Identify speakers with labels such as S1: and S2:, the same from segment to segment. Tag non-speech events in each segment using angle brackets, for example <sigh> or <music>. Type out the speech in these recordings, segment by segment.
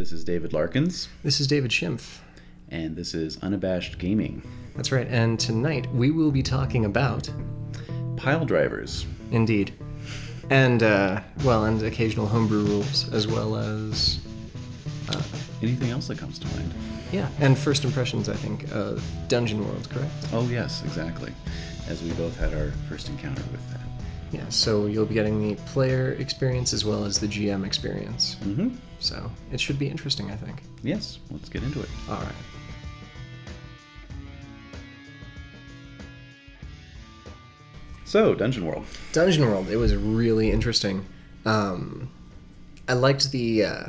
S1: This is David Larkins,
S2: This is David Schimpf.
S1: and this is Unabashed Gaming.
S2: That's right. And tonight we will be talking about,
S1: Pile drivers.
S2: indeed, and uh, well, and occasional homebrew rules as well as
S1: Anything else that comes to mind?
S2: yeah, and first impressions. I think of Dungeon World, correct?
S1: Oh, yes, exactly. As we both had our first encounter with that.
S2: Yeah. So you'll be getting the player experience as well as the GM experience.
S1: Mm-hmm.
S2: So it should be interesting. I think.
S1: Yes, let's get into it.
S2: All right.
S1: So, Dungeon World.
S2: Dungeon World. It was really interesting. Um, I liked the. Uh,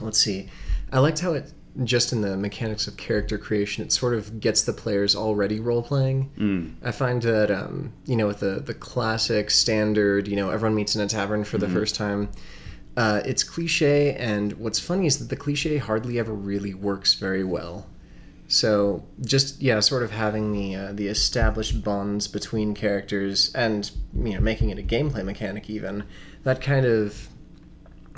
S2: let's see. I liked how it just in the mechanics of character creation, it sort of gets the players already role playing.
S1: Mm.
S2: I find that um, you know with the the classic standard, you know, everyone meets in a tavern for the first time. Uh, it's cliche, and what's funny is that the cliche hardly ever really works very well. So just yeah, sort of having the uh, the established bonds between characters, and you know, making it a gameplay mechanic even that kind of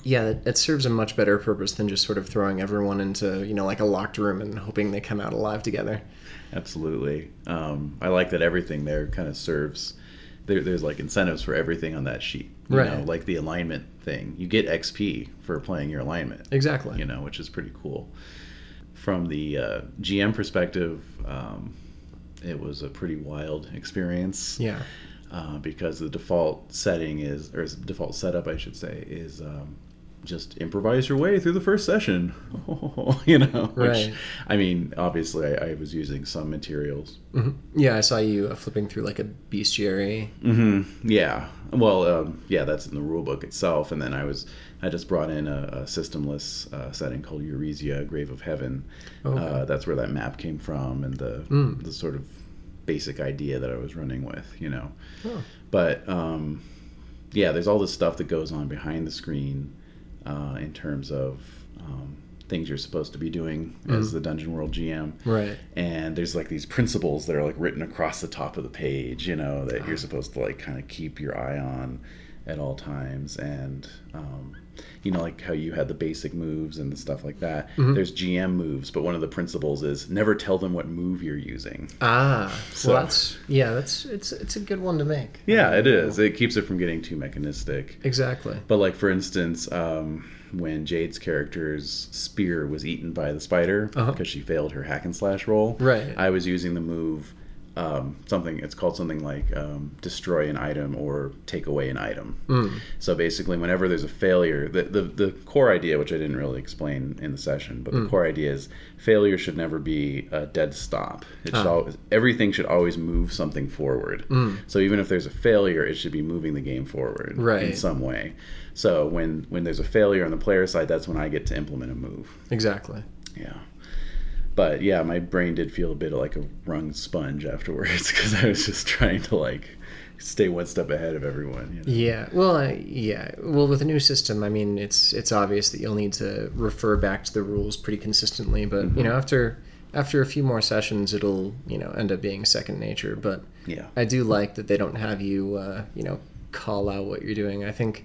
S2: yeah, it, it serves a much better purpose than just sort of throwing everyone into you know like a locked room and hoping they come out alive together.
S1: Absolutely. Um, I like that everything there kind of serves. There, there's like incentives for everything on that sheet. You
S2: Right.
S1: Know, like the alignment thing. You get XP for playing your alignment.
S2: Exactly.
S1: you know, which is pretty cool. From the uh, GM perspective, um, it was a pretty wild experience
S2: Yeah.
S1: uh, because the default setting is, or default setup, I should say, is um, just improvise your way through the first session. <laughs> you know, which,
S2: Right.
S1: I mean, obviously, I, I was using some materials.
S2: hmm Yeah, I saw you uh, flipping through like a bestiary.
S1: hmm Yeah. Well, um, yeah, that's in the rule book itself, and then I was I just brought in a, a systemless uh, setting called Uresia, Grave of Heaven.
S2: Okay.
S1: Uh, that's where that map came from, and the
S2: Mm.
S1: the sort of basic idea that I was running with, you know.
S2: Oh.
S1: But um, yeah, there's all this stuff that goes on behind the screen uh, in terms of um, things you're supposed to be doing as
S2: Mhm.
S1: the Dungeon World GM
S2: Right.
S1: and there's like these principles that are like written across the top of the page you know that
S2: Ah.
S1: you're supposed to like kind of keep your eye on at all times and um, you know like how you had the basic moves and stuff like that
S2: Mhm.
S1: there's gm moves but one of the principles is never tell them what move you're using
S2: Ah,
S1: So-
S2: well, that's yeah, that's it's it's a good one to make.
S1: yeah it is it keeps it from getting too mechanistic
S2: Exactly.
S1: but like for instance um, when jade's character's spear was eaten by the spider because
S2: Uh-huh.
S1: she failed her hack and slash roll
S2: Right.
S1: I was using the move um, something. It's called something like um, destroy an item or take away an item.
S2: Mm.
S1: So basically, whenever there's a failure, the, the the core idea, which I didn't really explain in the session, but the
S2: Mm.
S1: core idea is failure should never be a dead stop. It should
S2: Ah.
S1: always, everything should always move something forward.
S2: Mm.
S1: So even if there's a failure, it should be moving the game forward in some way. So when when there's a failure on the player side, that's when I get to implement a move.
S2: Exactly.
S1: Yeah. But yeah, my brain did feel a bit like a wrung sponge afterwards <laughs> because I was just trying to like stay one step ahead of everyone. You know?
S2: Yeah. Well, I, yeah. Well, with a new system, I mean, it's it's obvious that you'll need to refer back to the rules pretty consistently. But
S1: Mm-hmm.
S2: you know, after after a few more sessions, it'll you know end up being second nature. But
S1: Yeah.
S2: I do like that they don't have you uh, you know call out what you're doing. I think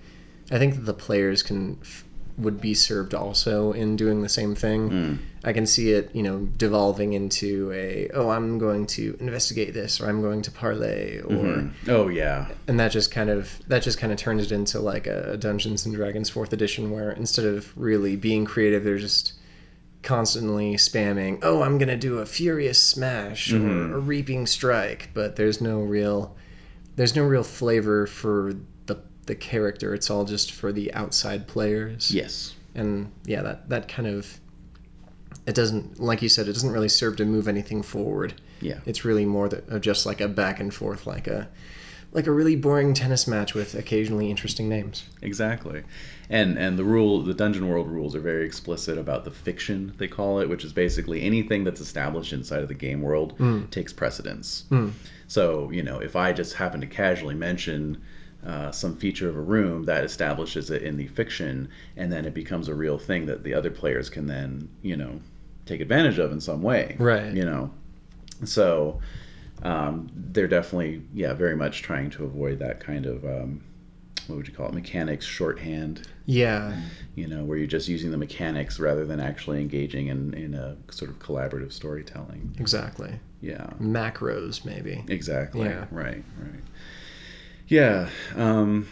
S2: I think that the players can f- would be served also in doing the same thing.
S1: Mm.
S2: I can see it, you know, devolving into a oh, I'm going to investigate this or I'm going to parley or
S1: Mhm. Oh yeah.
S2: and that just kind of that just kind of turns it into like a Dungeons and Dragons fourth edition where instead of really being creative, they're just constantly spamming, "Oh, I'm gonna do a furious smash
S1: Mhm.
S2: or a reaping strike," but there's no real there's no real flavor for the character. It's all just for the outside players.
S1: Yes.
S2: And yeah, that that kind of it doesn't like you said, it doesn't really serve to move anything forward.
S1: Yeah.
S2: It's really more that, of just like a back and forth, like a like a really boring tennis match with occasionally interesting names.
S1: Exactly. And and the rule the Dungeon World rules are very explicit about the fiction they call it, which is basically anything that's established inside of the game world
S2: Mm.
S1: takes precedence.
S2: Hmm.
S1: So, you know, if I just happen to casually mention uh, some feature of a room, that establishes it in the fiction, and then it becomes a real thing that the other players can then, you know, take advantage of in some way.
S2: Right.
S1: You know, so um, they're definitely, yeah, very much trying to avoid that kind of um, what would you call it mechanics shorthand
S2: Yeah,
S1: you know where you're just using the mechanics rather than actually engaging in, in a sort of collaborative storytelling
S2: exactly.
S1: yeah
S2: Macros, maybe.
S1: exactly
S2: Yeah.
S1: right right yeah um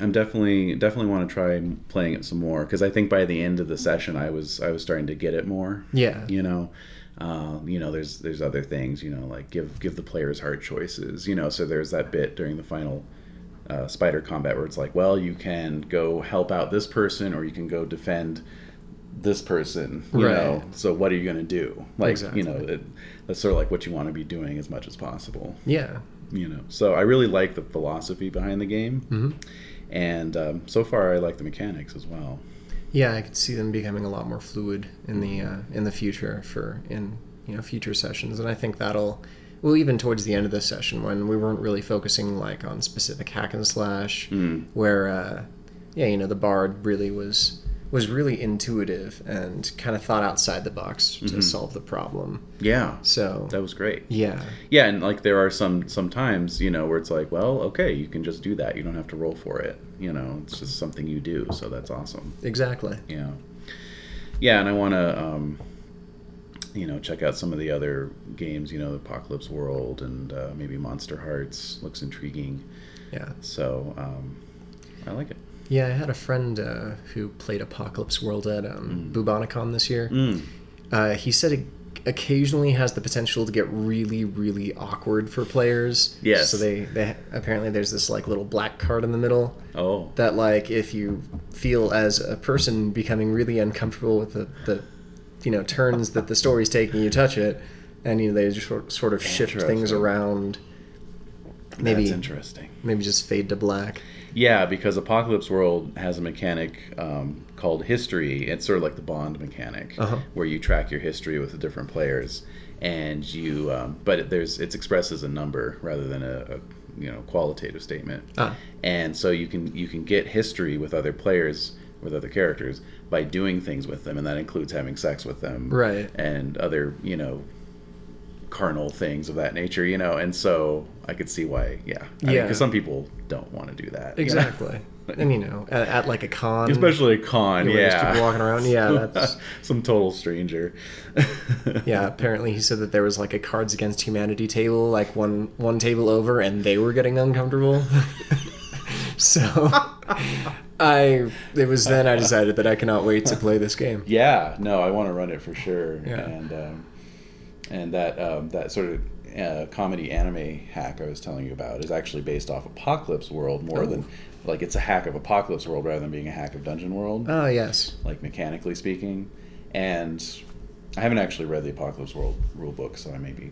S1: i'm definitely definitely want to try playing it some more because i think by the end of the session i was i was starting to get it more
S2: Yeah.
S1: you know um, you know there's there's other things you know like give give the players hard choices you know so there's that bit during the final uh, spider combat where it's like well you can go help out this person or you can go defend this person you
S2: Right.
S1: know so what are you going to do like
S2: Exactly.
S1: you know it, that's sort of like what you want to be doing as much as possible
S2: Yeah.
S1: You know. So i really like the philosophy behind the game.
S2: Hmm
S1: and um, so far i like the mechanics as well.
S2: Yeah, I could see them becoming a lot more fluid in the uh, in the future for in you know future sessions, and I think that'll well even towards the end of this session when we weren't really focusing like on specific hack and slash,
S1: Mm.
S2: where uh, yeah you know the bard really was was really intuitive and kind of thought outside the box to
S1: Mhm.
S2: solve the problem.
S1: yeah.
S2: So
S1: that was great.
S2: yeah,
S1: yeah and like there are some some times you know where it's like well okay you can just do that. You don't have to roll for it. You know it's just something you do so that's awesome.
S2: Exactly.
S1: yeah. Yeah and i want to um you know check out some of the other games you know apocalypse world and uh, maybe Monsterhearts looks intriguing.
S2: Yeah.
S1: so um i like it
S2: Yeah, I had a friend uh, who played Apocalypse World at um,
S1: Mm.
S2: Bubonicon this year.
S1: mm.
S2: Uh, he said it occasionally has the potential to get really, really awkward for players.
S1: Yes.
S2: So they, they apparently there's this like little black card in the middle
S1: oh
S2: that like if you feel as a person becoming really uncomfortable with the, the you know turns that the story's taking, you touch it, and you know they just sort, sort of shift things around. Maybe
S1: that's interesting
S2: maybe just fade to black.
S1: Yeah, because Apocalypse World has a mechanic um, called history. It's sort of like the Bond mechanic,
S2: Uh-huh.
S1: where you track your history with the different players, and you. Um, but it- there's it's expressed as a number rather than a, a you know qualitative statement.
S2: Ah.
S1: And so you can you can get history with other players with other characters by doing things with them, and that includes having sex with them,
S2: Right.
S1: And other you know carnal things of that nature, you know. And so I could see why, yeah,
S2: Yeah.
S1: because some people don't want to do that, you <laughs> know?
S2: Exactly. and you know, at, at like a con,
S1: Especially a con,
S2: yeah. people walking around, yeah, <laughs> that's-
S1: some total stranger. <laughs>
S2: Yeah, apparently he said that there was like a Cards Against Humanity table, like one one table over, and they were getting uncomfortable. so I it was then I decided that I cannot wait to play this game.
S1: yeah, no, I want to run it for sure.
S2: Yeah.
S1: And um, and that um, that sort of uh, comedy anime hack I was telling you about is actually based off Apocalypse World more
S2: Oh.
S1: than like it's a hack of Apocalypse World rather than being a hack of Dungeon World,
S2: Oh yes.
S1: like mechanically speaking. And I haven't actually read the Apocalypse World rule book, so I may be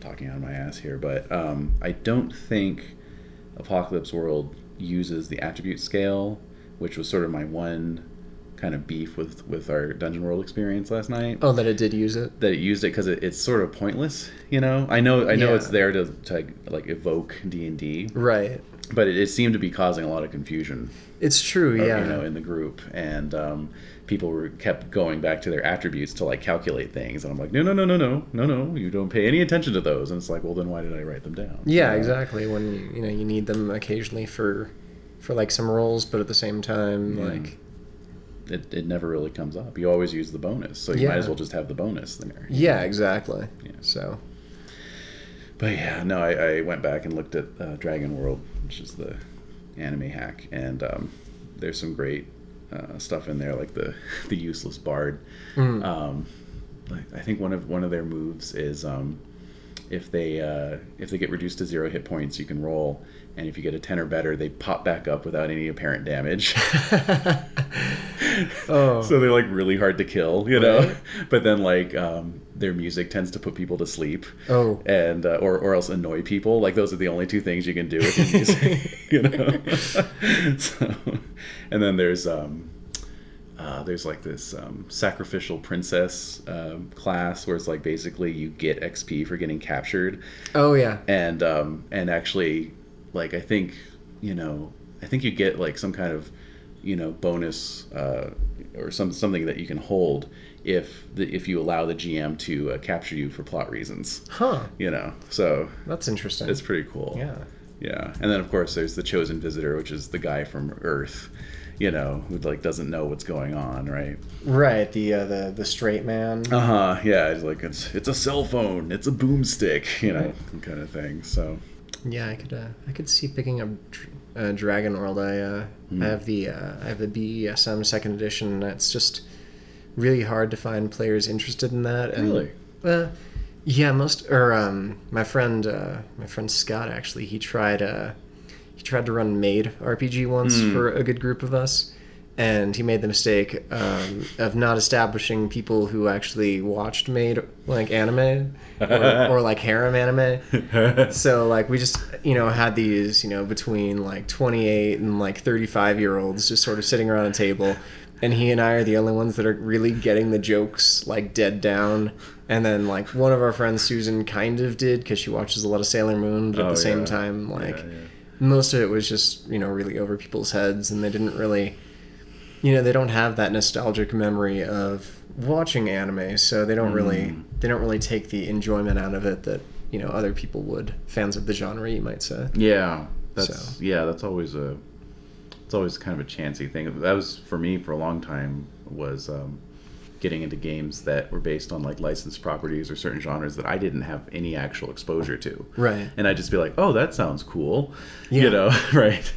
S1: talking out of my ass here, but um, I don't think Apocalypse World uses the attribute scale, which was sort of my one kind of beef with with our Dungeon World experience last night.
S2: Oh, that it did use it.
S1: That it used it because it, it's sort of pointless, you know. I know I know
S2: Yeah.
S1: it's there to, to like evoke D and D,
S2: Right.
S1: but it, it seemed to be causing a lot of confusion
S2: It's true.
S1: or,
S2: Yeah.
S1: you know, in the group, and um, people were kept going back to their attributes to like calculate things, and I'm like, no, no, no, no, no, no, no, you don't pay any attention to those, and it's like, well, then why did I write them down?
S2: yeah.
S1: Know?
S2: Exactly. When you you know you need them occasionally for for like some rolls, but at the same time,
S1: Yeah.
S2: like
S1: It, it never really comes up. You always use the bonus, so you might as well just have the bonus there.
S2: yeah, exactly.
S1: Yeah.
S2: So
S1: But yeah, no, I, I went back and looked at uh, Dragon World, which is the anime hack, and um, there's some great uh, stuff in there, like the <laughs> the useless bard.
S2: mm,
S1: Um, I think one of one of their moves is um, if they uh, if they get reduced to zero hit points, you can roll, and if you get a ten or better, they pop back up without any apparent damage. <laughs> <laughs>
S2: Oh.
S1: so they're like really hard to kill, you know.
S2: Right. <laughs>
S1: But then like um, their music tends to put people to sleep
S2: oh.
S1: and uh, or or else annoy people. Like those are the only two things you can do with your music, <laughs> you know. <laughs> so, and then there's um, uh, there's like this um, sacrificial princess um, class where it's like basically you get XP for getting captured,
S2: Oh yeah.
S1: and um, and actually like I think you know I think you get like some kind of you know bonus uh, or some something that you can hold if the, if you allow the GM to uh, capture you for plot reasons
S2: Huh.
S1: you know so
S2: That's interesting.
S1: it's pretty cool
S2: yeah.
S1: Yeah, and then of course there's the chosen visitor, which is the guy from Earth, you know, who like doesn't know what's going on, right?
S2: Right, the uh, the the straight man.
S1: Uh huh. Yeah, it's like it's it's a cell phone, it's a boomstick, you know, kind of thing. So
S2: Yeah, I could uh, I could see picking up uh, Dragon World. I uh,
S1: Hmm.
S2: I have the uh, I have the BESM second edition. and It's just really hard to find players interested in that. And,
S1: Really?
S2: Uh, yeah, most or um, my friend uh, my friend Scott actually he tried uh, he tried to run Maid RPG once
S1: Hmm.
S2: for a good group of us. And he made the mistake um, of not establishing people who actually watched Maid like anime or, <laughs> or like harem anime so like we just you know had these you know between like 28 and like 35 year olds just sort of sitting around a table and he and i are the only ones that are really getting the jokes like dead down and then like one of our friends susan kind of did because she watches a lot of sailor moon but at
S1: Oh,
S2: the same
S1: yeah.
S2: time like
S1: yeah, yeah.
S2: most of it was just you know really over people's heads and they didn't really you know they don't have that nostalgic memory of watching anime so they don't really
S1: Mm.
S2: they don't really take the enjoyment out of it that you know other people would fans of the genre you might say
S1: Yeah, that's
S2: So.
S1: yeah, that's always a it's always kind of a chancy thing. That was for me for a long time was um, getting into games that were based on like licensed properties or certain genres that I didn't have any actual exposure to.
S2: right
S1: And I'd just be like, "Oh, that sounds cool,"
S2: Yeah.
S1: you know, <laughs> right?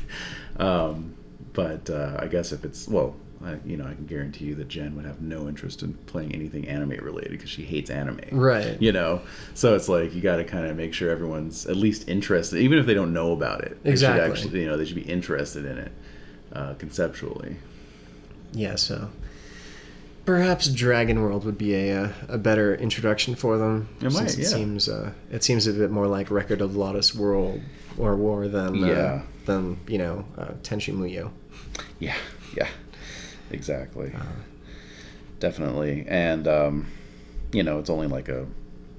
S1: Um, but uh, I guess if it's well, I, you know, I can guarantee you that Jen would have no interest in playing anything anime related because she hates anime.
S2: Right.
S1: You know? So it's like you got to kind of make sure everyone's at least interested even if they don't know about it. They
S2: Exactly.
S1: should actually you know they should be interested in it uh, conceptually.
S2: Yeah so perhaps dragon world would be a, uh, a better introduction for them.
S1: It
S2: since
S1: might,
S2: it
S1: yeah.
S2: seems uh, it seems a bit more like record of Lodoss world or war than uh, than you know uh, tenchi muyo
S1: yeah yeah exactly
S2: Uh,
S1: definitely and um, you know it's only like a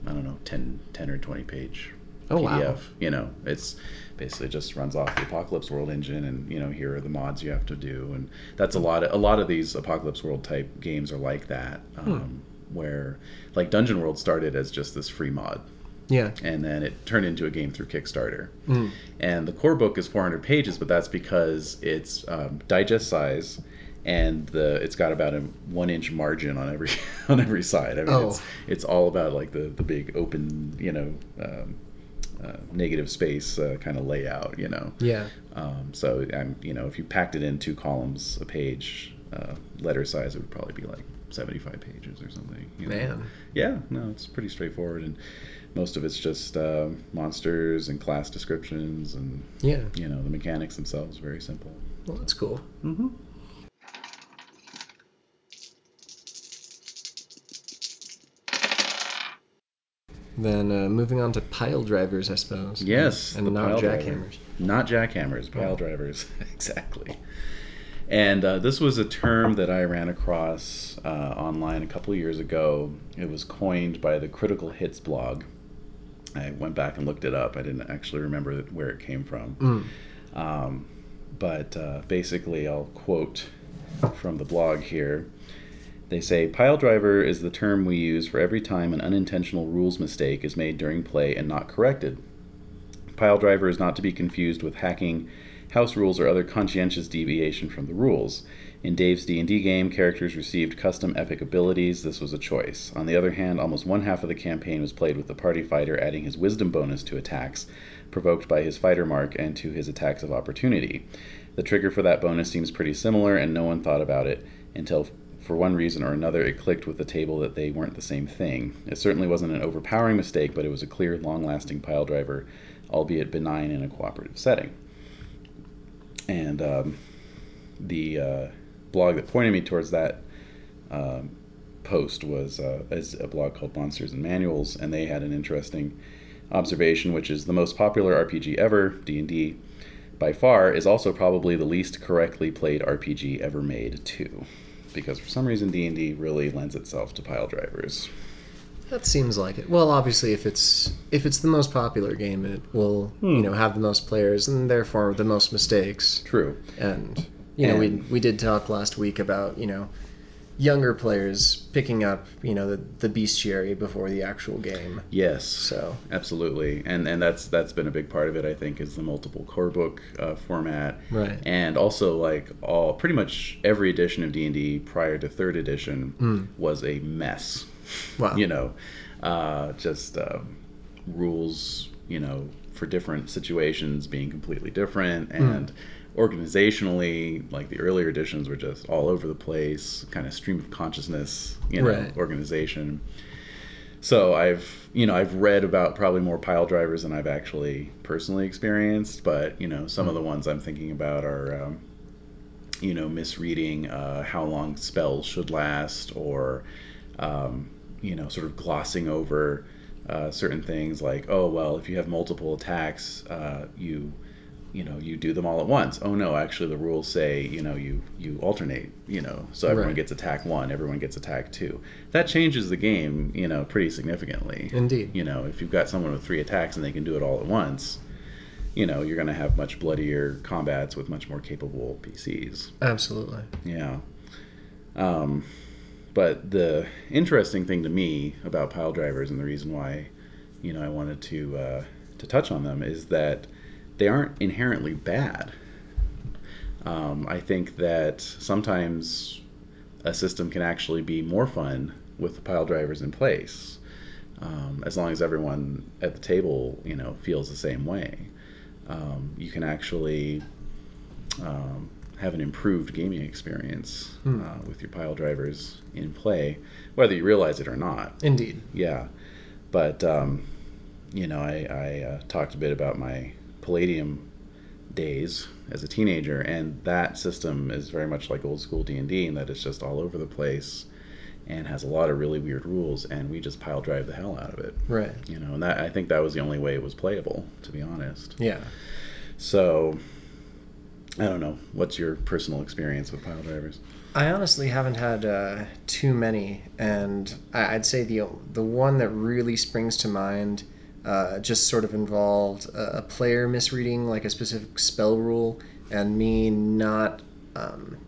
S1: i don't know 10, 10 or 20 page
S2: Oh,
S1: pdf
S2: wow.
S1: you know it's basically just runs off the apocalypse world engine and you know here are the mods you have to do and that's a lot of a lot of these apocalypse world type games are like that
S2: Hmm.
S1: um, where like dungeon world started as just this free mod
S2: yeah.
S1: And then it turned into a game through kickstarter.
S2: Mm.
S1: and the core book is 400 pages but that's because it's um, digest size and the it's got about a one inch margin on every <laughs> on every side. I mean
S2: Oh.
S1: it's it's all about like the the big open you know um, uh, negative space uh, kind of layout you know?
S2: Yeah.
S1: Um, so i'm you know if you packed it in two columns a page uh, letter size it would probably be like 75 pages or something you know?
S2: man
S1: yeah no it's pretty straightforward and most of it's just uh, monsters and class descriptions and
S2: yeah
S1: you know the mechanics themselves very simple
S2: well that's cool
S1: mm-hmm.
S2: Then uh, moving on to pile drivers, I suppose.
S1: Yes,
S2: and
S1: the
S2: not
S1: pile driver.
S2: jackhammers.
S1: not jackhammers pile
S2: Yeah.
S1: drivers <laughs> exactly and uh, this was a term that i ran across uh, online a couple years ago it was coined by the critical hits blog i went back and looked it up i didn't actually remember where it came from
S2: Mm.
S1: Um, but uh, basically, I'll quote from the blog here. They say pile driver is the term we use for every time an unintentional rules mistake is made during play and not corrected. Pile driver is not to be confused with hacking, house rules, or other conscientious deviation from the rules. In Dave's D&D game, characters received custom epic abilities. This was a choice. On the other hand, almost one half of the campaign was played with the party fighter adding his wisdom bonus to attacks provoked by his fighter mark and to his attacks of opportunity. The trigger for that bonus seems pretty similar, and no one thought about it until, for one reason or another, it clicked with the table that they weren't the same thing. It certainly wasn't an overpowering mistake, but it was a clear, long lasting pile driver, albeit benign in a cooperative setting. And um, the uh, blog that pointed me towards that um, post was uh, a blog called Monsters and Manuals, and they had an interesting observation, which is the most popular RPG ever, D&D, by far, is also probably the least correctly played RPG ever made too, because for some reason D&D really lends itself to pile drivers.
S2: That seems like it. Well, obviously, if it's if it's the most popular game, it will
S1: Hmm.
S2: you know have the most players and therefore the most mistakes.
S1: True.
S2: And you know, we we did talk last week about you know younger players picking up, you know, the, the bestiary before the actual game.
S1: Yes.
S2: So
S1: Absolutely, and and that's that's been a big part of it. I think is the multiple core book uh, format,
S2: Right.
S1: And also like all pretty much every edition of D and D prior to third edition was a mess.
S2: Wow.
S1: You know, uh, just um, rules. You know, for different situations being completely different and. Organizationally, like the earlier editions were just all over the place, kind of stream of consciousness, you know,
S2: Right.
S1: organization. So I've you know I've read about probably more pile drivers than I've actually personally experienced, but you know some of the ones I'm thinking about are um, you know misreading uh, how long spells should last, or um, you know sort of glossing over uh, certain things like oh well if you have multiple attacks uh, you you know you do them all at once oh no actually the rules say you know you you alternate you know so everyone
S2: Right.
S1: gets attack one everyone gets attack two that changes the game you know pretty significantly
S2: Indeed.
S1: you know if you've got someone with three attacks and they can do it all at once you know you're going to have much bloodier combats with much more capable pcs
S2: Absolutely.
S1: yeah. Um, but the interesting thing to me about pile drivers and the reason why, you know, I wanted to uh, to touch on them is that they aren't inherently bad. Um, I think that sometimes a system can actually be more fun with the pile drivers in place, um, as long as everyone at the table, you know, feels the same way. Um, you can actually um, have an improved gaming experience
S2: Hmm.
S1: uh, with your pile drivers in play, whether you realize it or not.
S2: Indeed.
S1: Yeah, but um, you know, I, I uh, talked a bit about my Palladium days as a teenager, and that system is very much like old school D and D in that it's just all over the place and has a lot of really weird rules, and we just pile drive the hell out of it.
S2: Right.
S1: You know, and that I think that was the only way it was playable, to be honest.
S2: Yeah.
S1: So, I don't know. What's your personal experience with pile drivers?
S2: I honestly haven't had uh, too many, and I- I'd say the the one that really springs to mind uh, just sort of involved a, a player misreading like a specific spell rule, and me not. Um,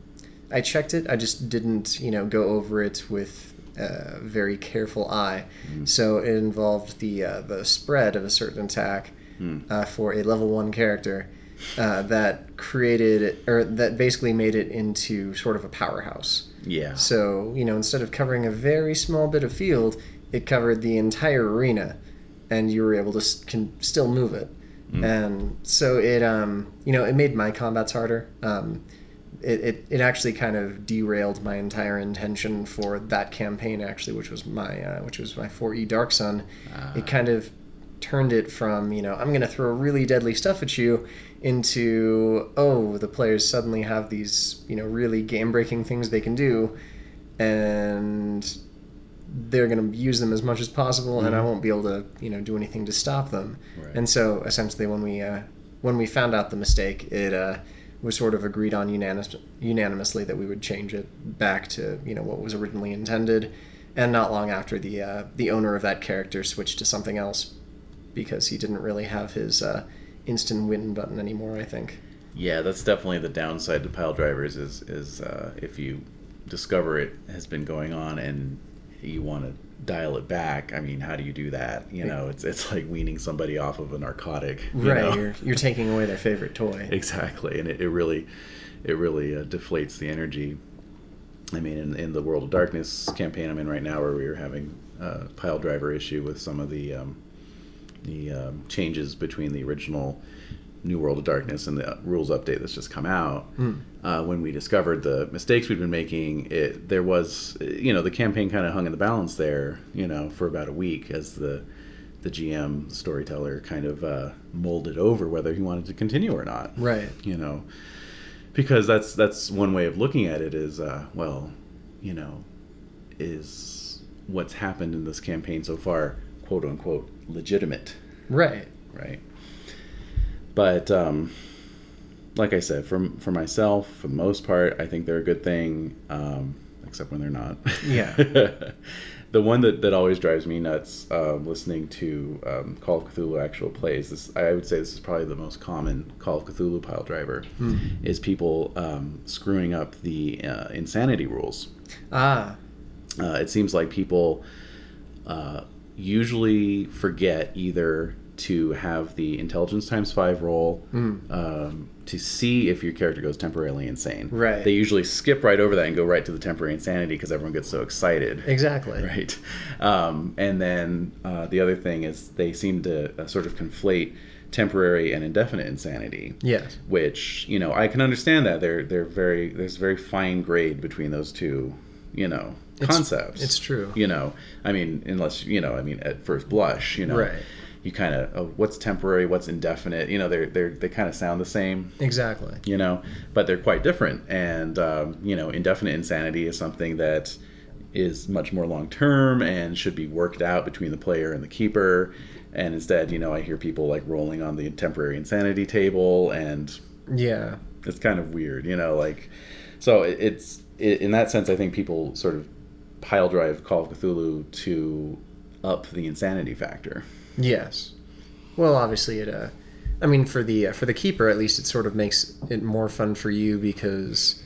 S2: I checked it. I just didn't, you know, go over it with a very careful eye. So it involved the uh, the spread of a certain attack uh, for a level one character uh, that created or that basically made it into sort of a powerhouse.
S1: Yeah.
S2: So you know, instead of covering a very small bit of field, it covered the entire arena, and you were able to s- can still move it.
S1: Mm.
S2: And so it, um, you know, it made my combats harder. Um, it, it, it actually kind of derailed my entire intention for that campaign actually which was my uh, which was my 4e dark sun
S1: Ah.
S2: it kind of turned it from you know i'm going to throw really deadly stuff at you into oh the players suddenly have these you know really game breaking things they can do and they're going to use them as much as possible and i
S1: Mhm.
S2: won't be able to you know do anything to stop them
S1: Right.
S2: and so essentially when we uh, when we found out the mistake it uh, was sort of agreed on unanimous, unanimously that we would change it back to you know what was originally intended and not long after the uh, the owner of that character switched to something else because he didn't really have his uh, instant win button anymore i think
S1: Yeah, that's definitely the downside to pile drivers is is uh, if you discover it has been going on and you want to dial it back. I mean, how do you do that? You know, it's it's like weaning somebody off of a narcotic. you
S2: right
S1: know?
S2: you're, you're taking away their favorite toy
S1: exactly, and it, it really it really uh, deflates the energy. I mean, in, in the World of Darkness campaign I'm in right now, where we were having a pile driver issue with some of the um, the um, changes between the original New World of Darkness and the rules update that's just come out.
S2: Hmm.
S1: Uh, when we discovered the mistakes we'd been making, it there was you know the campaign kind of hung in the balance there, you know, for about a week as the the GM storyteller kind of uh, molded over whether he wanted to continue or not
S2: right
S1: you know because that's that's one way of looking at it is uh, well you know is what's happened in this campaign so far quote unquote legitimate
S2: right
S1: right but um, like i said for, for myself for the most part i think they're a good thing um, except when they're not
S2: Yeah. <laughs>
S1: the one that, that always drives me nuts um, listening to um, Call of Cthulhu actual plays. This I would say this is probably the most common Call of Cthulhu pile driver. Is people um, screwing up the uh, insanity rules.
S2: Ah,
S1: Uh, it seems like people uh, usually forget either to have the intelligence times five roll um, to see if your character goes temporarily insane.
S2: Right.
S1: They usually skip right over that and go right to the temporary insanity because everyone gets so excited.
S2: exactly. <laughs>
S1: Right. Um, and then uh, the other thing is they seem to uh, sort of conflate temporary and indefinite insanity
S2: Yes.
S1: which you know I can understand that they're they're very there's very fine grade between those two you know concepts.
S2: it's true.
S1: You know, I mean, unless you know, I mean, at first blush, you know,
S2: Right.
S1: you kind of oh, what's temporary, what's indefinite. You know, they're they're they kind of sound the same.
S2: Exactly.
S1: You know, but they're quite different. And um, you know, indefinite insanity is something that is much more long term and should be worked out between the player and the keeper. And instead, you know, I hear people like rolling on the temporary insanity table and
S2: Yeah.
S1: it's kind of weird, you know, like so it's it, in that sense I think people sort of pile drive Call of Cthulhu to up the insanity factor.
S2: Yes. Well, obviously, it. Uh, I mean, for the uh, for the keeper, at least, it sort of makes it more fun for you because,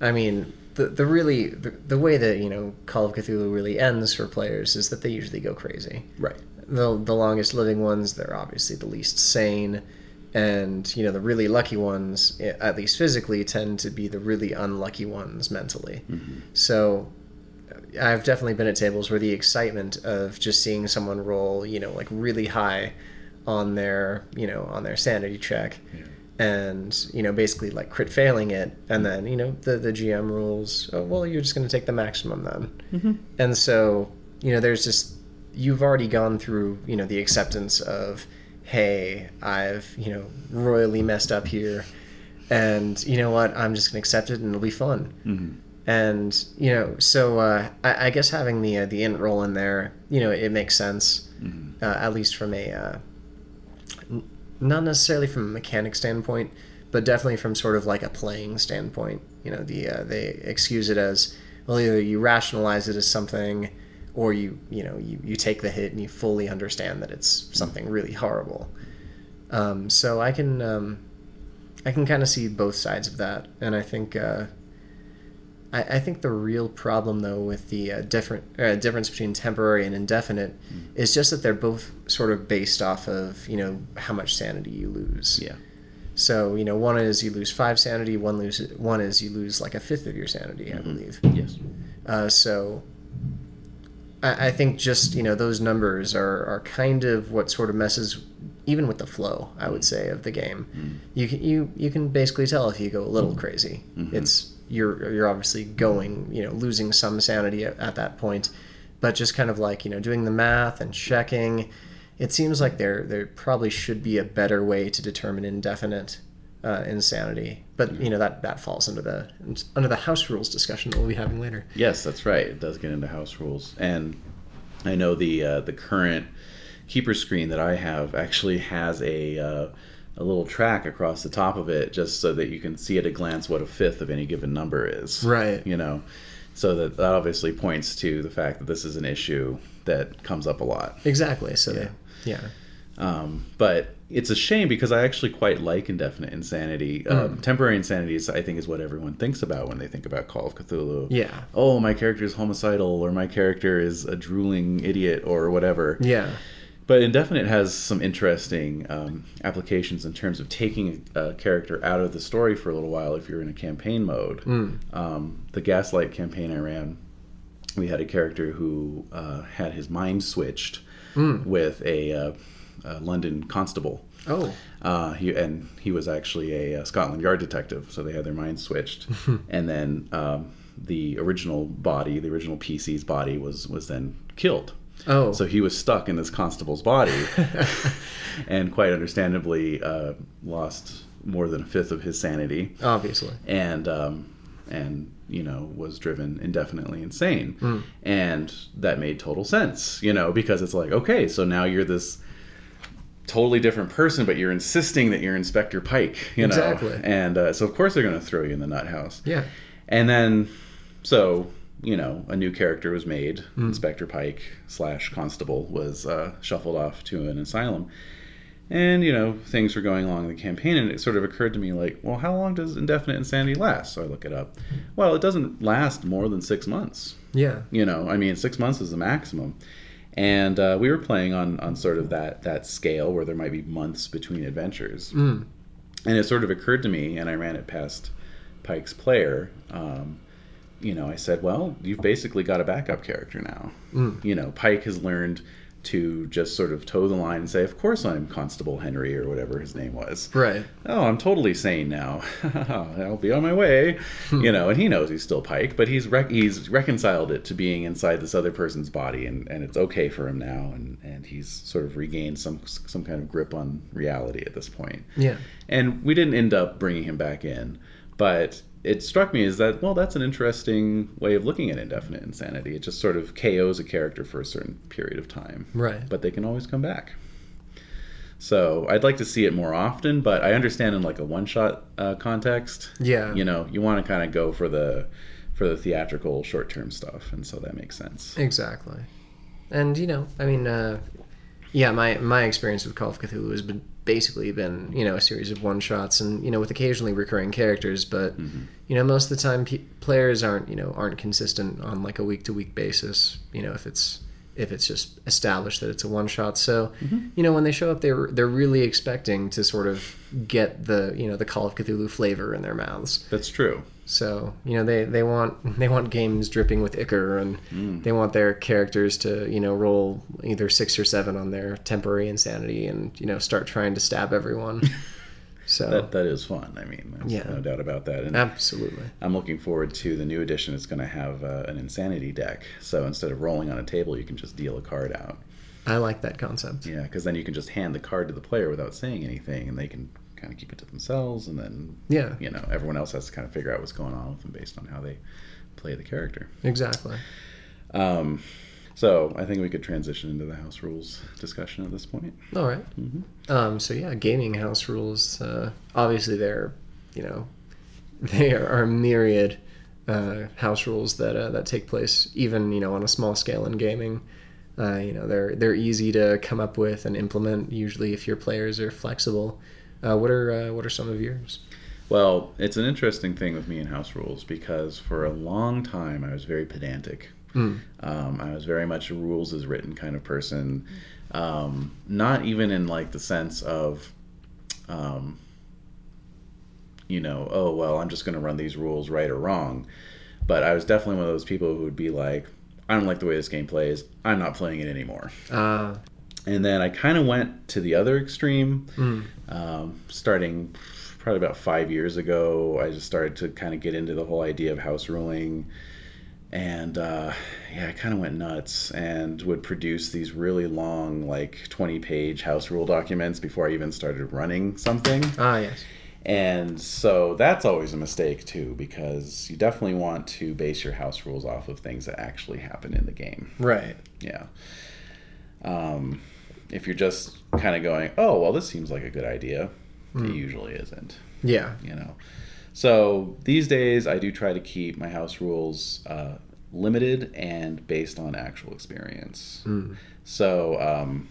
S2: I mean, the the really the, the way that you know Call of Cthulhu really ends for players is that they usually go crazy.
S1: Right.
S2: The the longest living ones, they're obviously the least sane, and you know the really lucky ones, at least physically, tend to be the really unlucky ones mentally. So I've definitely been at tables where the excitement of just seeing someone roll, you know, like really high on their, you know, on their sanity check and, you know, basically like crit failing it. And then, you know, the, the GM rules, oh, well, you're just going to take the maximum then. And so, you know, there's just, you've already gone through, you know, the acceptance of, hey, I've, you know, royally messed up here. And you know what? I'm just going to accept it and it'll be fun
S1: Mm-hmm.
S2: And you know so uh, I, I guess having the uh, the int roll in there you know it makes sense
S1: Mm-hmm.
S2: uh, at least from a uh, n- not necessarily from a mechanic standpoint but definitely from sort of like a playing standpoint. You know the uh, they excuse it as well either you rationalize it as something or you you know you, you take the hit and you fully understand that it's something really horrible. Um, so I can um, I can kind of see both sides of that. And I think uh, I, I think the real problem, though, with the uh, different uh, difference between temporary and indefinite is just that they're both sort of based off of you know how much sanity you lose.
S1: Yeah.
S2: So you know, one is you lose five sanity, one lose one is you lose like a fifth of your sanity, I believe.
S1: Yes.
S2: Uh, so I, I think just you know those numbers are, are kind of what sort of messes even with the flow. I would say of the game. You can you you can basically tell if you go a little crazy. It's you're you're obviously going you know losing some sanity at, at that point, but just kind of like you know doing the math and checking. It seems like there there probably should be a better way to determine indefinite uh, insanity, but you know that that falls under the under the house rules discussion that we'll be having later.
S1: Yes, that's right. It does get into house rules, and I know the uh, the current keeper screen that I have actually has a uh, a little track across the top of it, just so that you can see at a glance what a fifth of any given number is.
S2: Right.
S1: You know, so that that obviously points to the fact that this is an issue that comes up a lot.
S2: Exactly. So
S1: Yeah.
S2: yeah.
S1: Um, but it's a shame because I actually quite like indefinite insanity. Um, temporary insanity, is, I think, is what everyone thinks about when they think about Call of Cthulhu.
S2: Yeah.
S1: Oh, my character is homicidal, or my character is a drooling idiot, or whatever.
S2: Yeah.
S1: But indefinite has some interesting um, applications in terms of taking a character out of the story for a little while if you're in a campaign mode. Um, the Gaslight campaign I ran, we had a character who uh, had his mind switched with a, uh, a London constable.
S2: Oh.
S1: Uh, he and he was actually a, uh Scotland Yard detective, so they had their minds switched. <laughs> and then um, the original body, the original PC's body, was was then killed.
S2: Oh.
S1: So he was stuck in this constable's body, <laughs> and quite understandably uh, lost more than a fifth of his sanity,
S2: Obviously.
S1: and um, and you know was driven indefinitely insane, and that made total sense, you know, because it's like okay, so now you're this totally different person, but you're insisting that you're Inspector Pike, you know,
S2: Exactly.
S1: and uh, so of course they're going to throw you in the nut house.
S2: Yeah.
S1: And then, so you know, a new character was made. Inspector Pike slash Constable was uh, shuffled off to an asylum. And, you know, things were going along in the campaign, and it sort of occurred to me, like, well, how long does indefinite insanity last? So I look it up. Well, it doesn't last more than six months.
S2: Yeah.
S1: You know, I mean, six months is the maximum. And uh, we were playing on, on sort of that, that scale where there might be months between adventures.
S2: Mm.
S1: And it sort of occurred to me, and I ran it past Pike's player. Um, you know, I said, well, you've basically got a backup character now.
S2: Mm.
S1: You know, Pike has learned to just sort of toe the line and say, of course I'm Constable Henry or whatever his name was.
S2: Right.
S1: Oh, I'm totally sane now. <laughs> I'll be on my way. you know, and he knows he's still Pike, but he's rec- he's reconciled it to being inside this other person's body, and, and it's okay for him now, and, and he's sort of regained some some kind of grip on reality at this point.
S2: Yeah.
S1: And we didn't end up bringing him back in, but it struck me as that well, that's an interesting way of looking at indefinite insanity. It just sort of KOs a character for a certain period of time,
S2: Right.
S1: but they can always come back. So I'd like to see it more often, but I understand in like a one-shot uh, context,
S2: Yeah.
S1: you know, you want to kind of go for the for the theatrical short-term stuff, and so that makes sense.
S2: Exactly. And you know, I mean, uh, yeah, my my experience with Call of Cthulhu has been basically been you know a series of one shots and you know with occasionally recurring characters, but
S1: Mhm.
S2: you know most of the time pe- players aren't you know aren't consistent on like a week to week basis. You know if it's if it's just established that it's a one shot. So
S1: Mhm.
S2: you know when they show up, they're they're really expecting to sort of get the you know the Call of Cthulhu flavor in their mouths.
S1: That's true.
S2: So you know they, they want they want games dripping with ichor, and
S1: Mm.
S2: they want their characters to you know roll either six or seven on their temporary insanity, and you know start trying to stab everyone. <laughs> So
S1: That that is fun. I mean, there's
S2: Yeah.
S1: no doubt about that. And
S2: absolutely,
S1: I'm looking forward to the new edition. It's going to have uh, an insanity deck. So instead of rolling on a table, you can just deal a card out.
S2: I like that concept.
S1: Yeah, because then you can just hand the card to the player without saying anything, and they can kind of keep it to themselves, and then
S2: Yeah,
S1: you know everyone else has to kind of figure out what's going on with them based on how they play the character.
S2: exactly.
S1: Um, so I think we could transition into the house rules discussion at this point.
S2: All right.
S1: Mhm.
S2: Um, so yeah, gaming house rules. Uh, obviously, they're you know <laughs> they are myriad uh, house rules that uh, that take place even you know on a small scale in gaming. Uh, you know they're they're easy to come up with and implement. Usually, if your players are flexible. Uh, what are uh, what are some of yours?
S1: Well, it's an interesting thing with me and house rules because for a long time I was very pedantic.
S2: Mm.
S1: Um, I was very much a rules is written kind of person. Um, not even in like the sense of, um, you know, oh well, I'm just going to run these rules right or wrong. But I was definitely one of those people who would be like, I don't like the way this game plays. I'm not playing it anymore.
S2: Uh,
S1: And then I kind of went to the other extreme,
S2: mm.
S1: um, starting probably about five years ago. I just started to kind of get into the whole idea of house ruling. And uh, yeah, I kind of went nuts and would produce these really long, like 20 page house rule documents before I even started running something.
S2: Ah, yes.
S1: And so that's always a mistake too, because you definitely want to base your house rules off of things that actually happen in the game.
S2: Right.
S1: Yeah. Um, if you're just kind of going, oh, well, this seems like a good idea,
S2: Mm.
S1: it usually isn't,
S2: Yeah.
S1: you know. So these days, I do try to keep my house rules uh, limited and based on actual experience.
S2: Mm.
S1: So, um,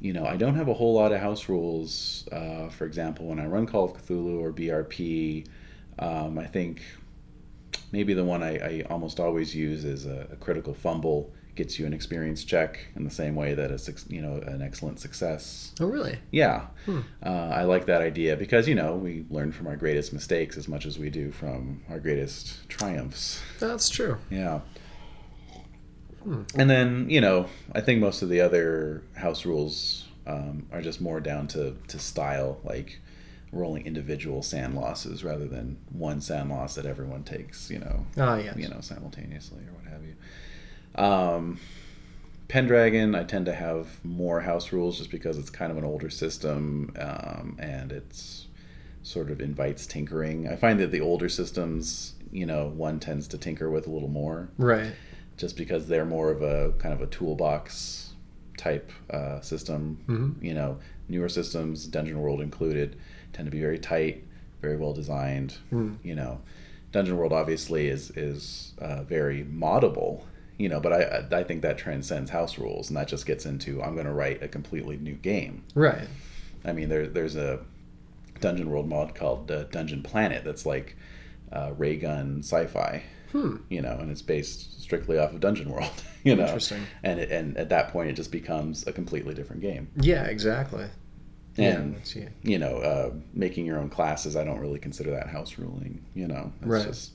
S1: you know, I don't have a whole lot of house rules. Uh, for example, when I run Call of Cthulhu or BRP, um, I think maybe the one I, I almost always use is a, a critical fumble gets you an experience check in the same way that a you know an excellent success.
S2: Oh, really?
S1: Yeah,
S2: Hmm.
S1: uh, I like that idea because you know we learn from our greatest mistakes as much as we do from our greatest triumphs.
S2: That's true.
S1: Yeah.
S2: Hmm.
S1: And then, you know, I think most of the other house rules um, are just more down to, to style, like rolling individual SAN losses rather than one SAN loss that everyone takes, you know,
S2: Ah, yes.
S1: you know, simultaneously or what have you. Um, Pendragon, I tend to have more house rules just because it's kind of an older system um, and it's sort of invites tinkering. I find that the older systems, you know, one tends to tinker with a little more
S2: Right.
S1: just because they're more of a kind of a toolbox type uh, system.
S2: Mhm.
S1: You know, newer systems, Dungeon World included, tend to be very tight, very well designed.
S2: Mm.
S1: You know, Dungeon World obviously is is uh, very moddable, you know, but I I think that transcends house rules, and that just gets into I'm going to write a completely new game.
S2: Right.
S1: I mean, there there's a Dungeon World mod called uh, Dungeon Planet that's like uh, ray gun sci-fi,
S2: Hmm.
S1: you know, and it's based strictly off of Dungeon World, <laughs> you know,
S2: Interesting.
S1: and it, and at that point it just becomes a completely different game.
S2: Yeah, exactly. yeah,
S1: And
S2: see.
S1: you know, uh, making your own classes, I don't really consider that house ruling. You know, it's
S2: Right.
S1: just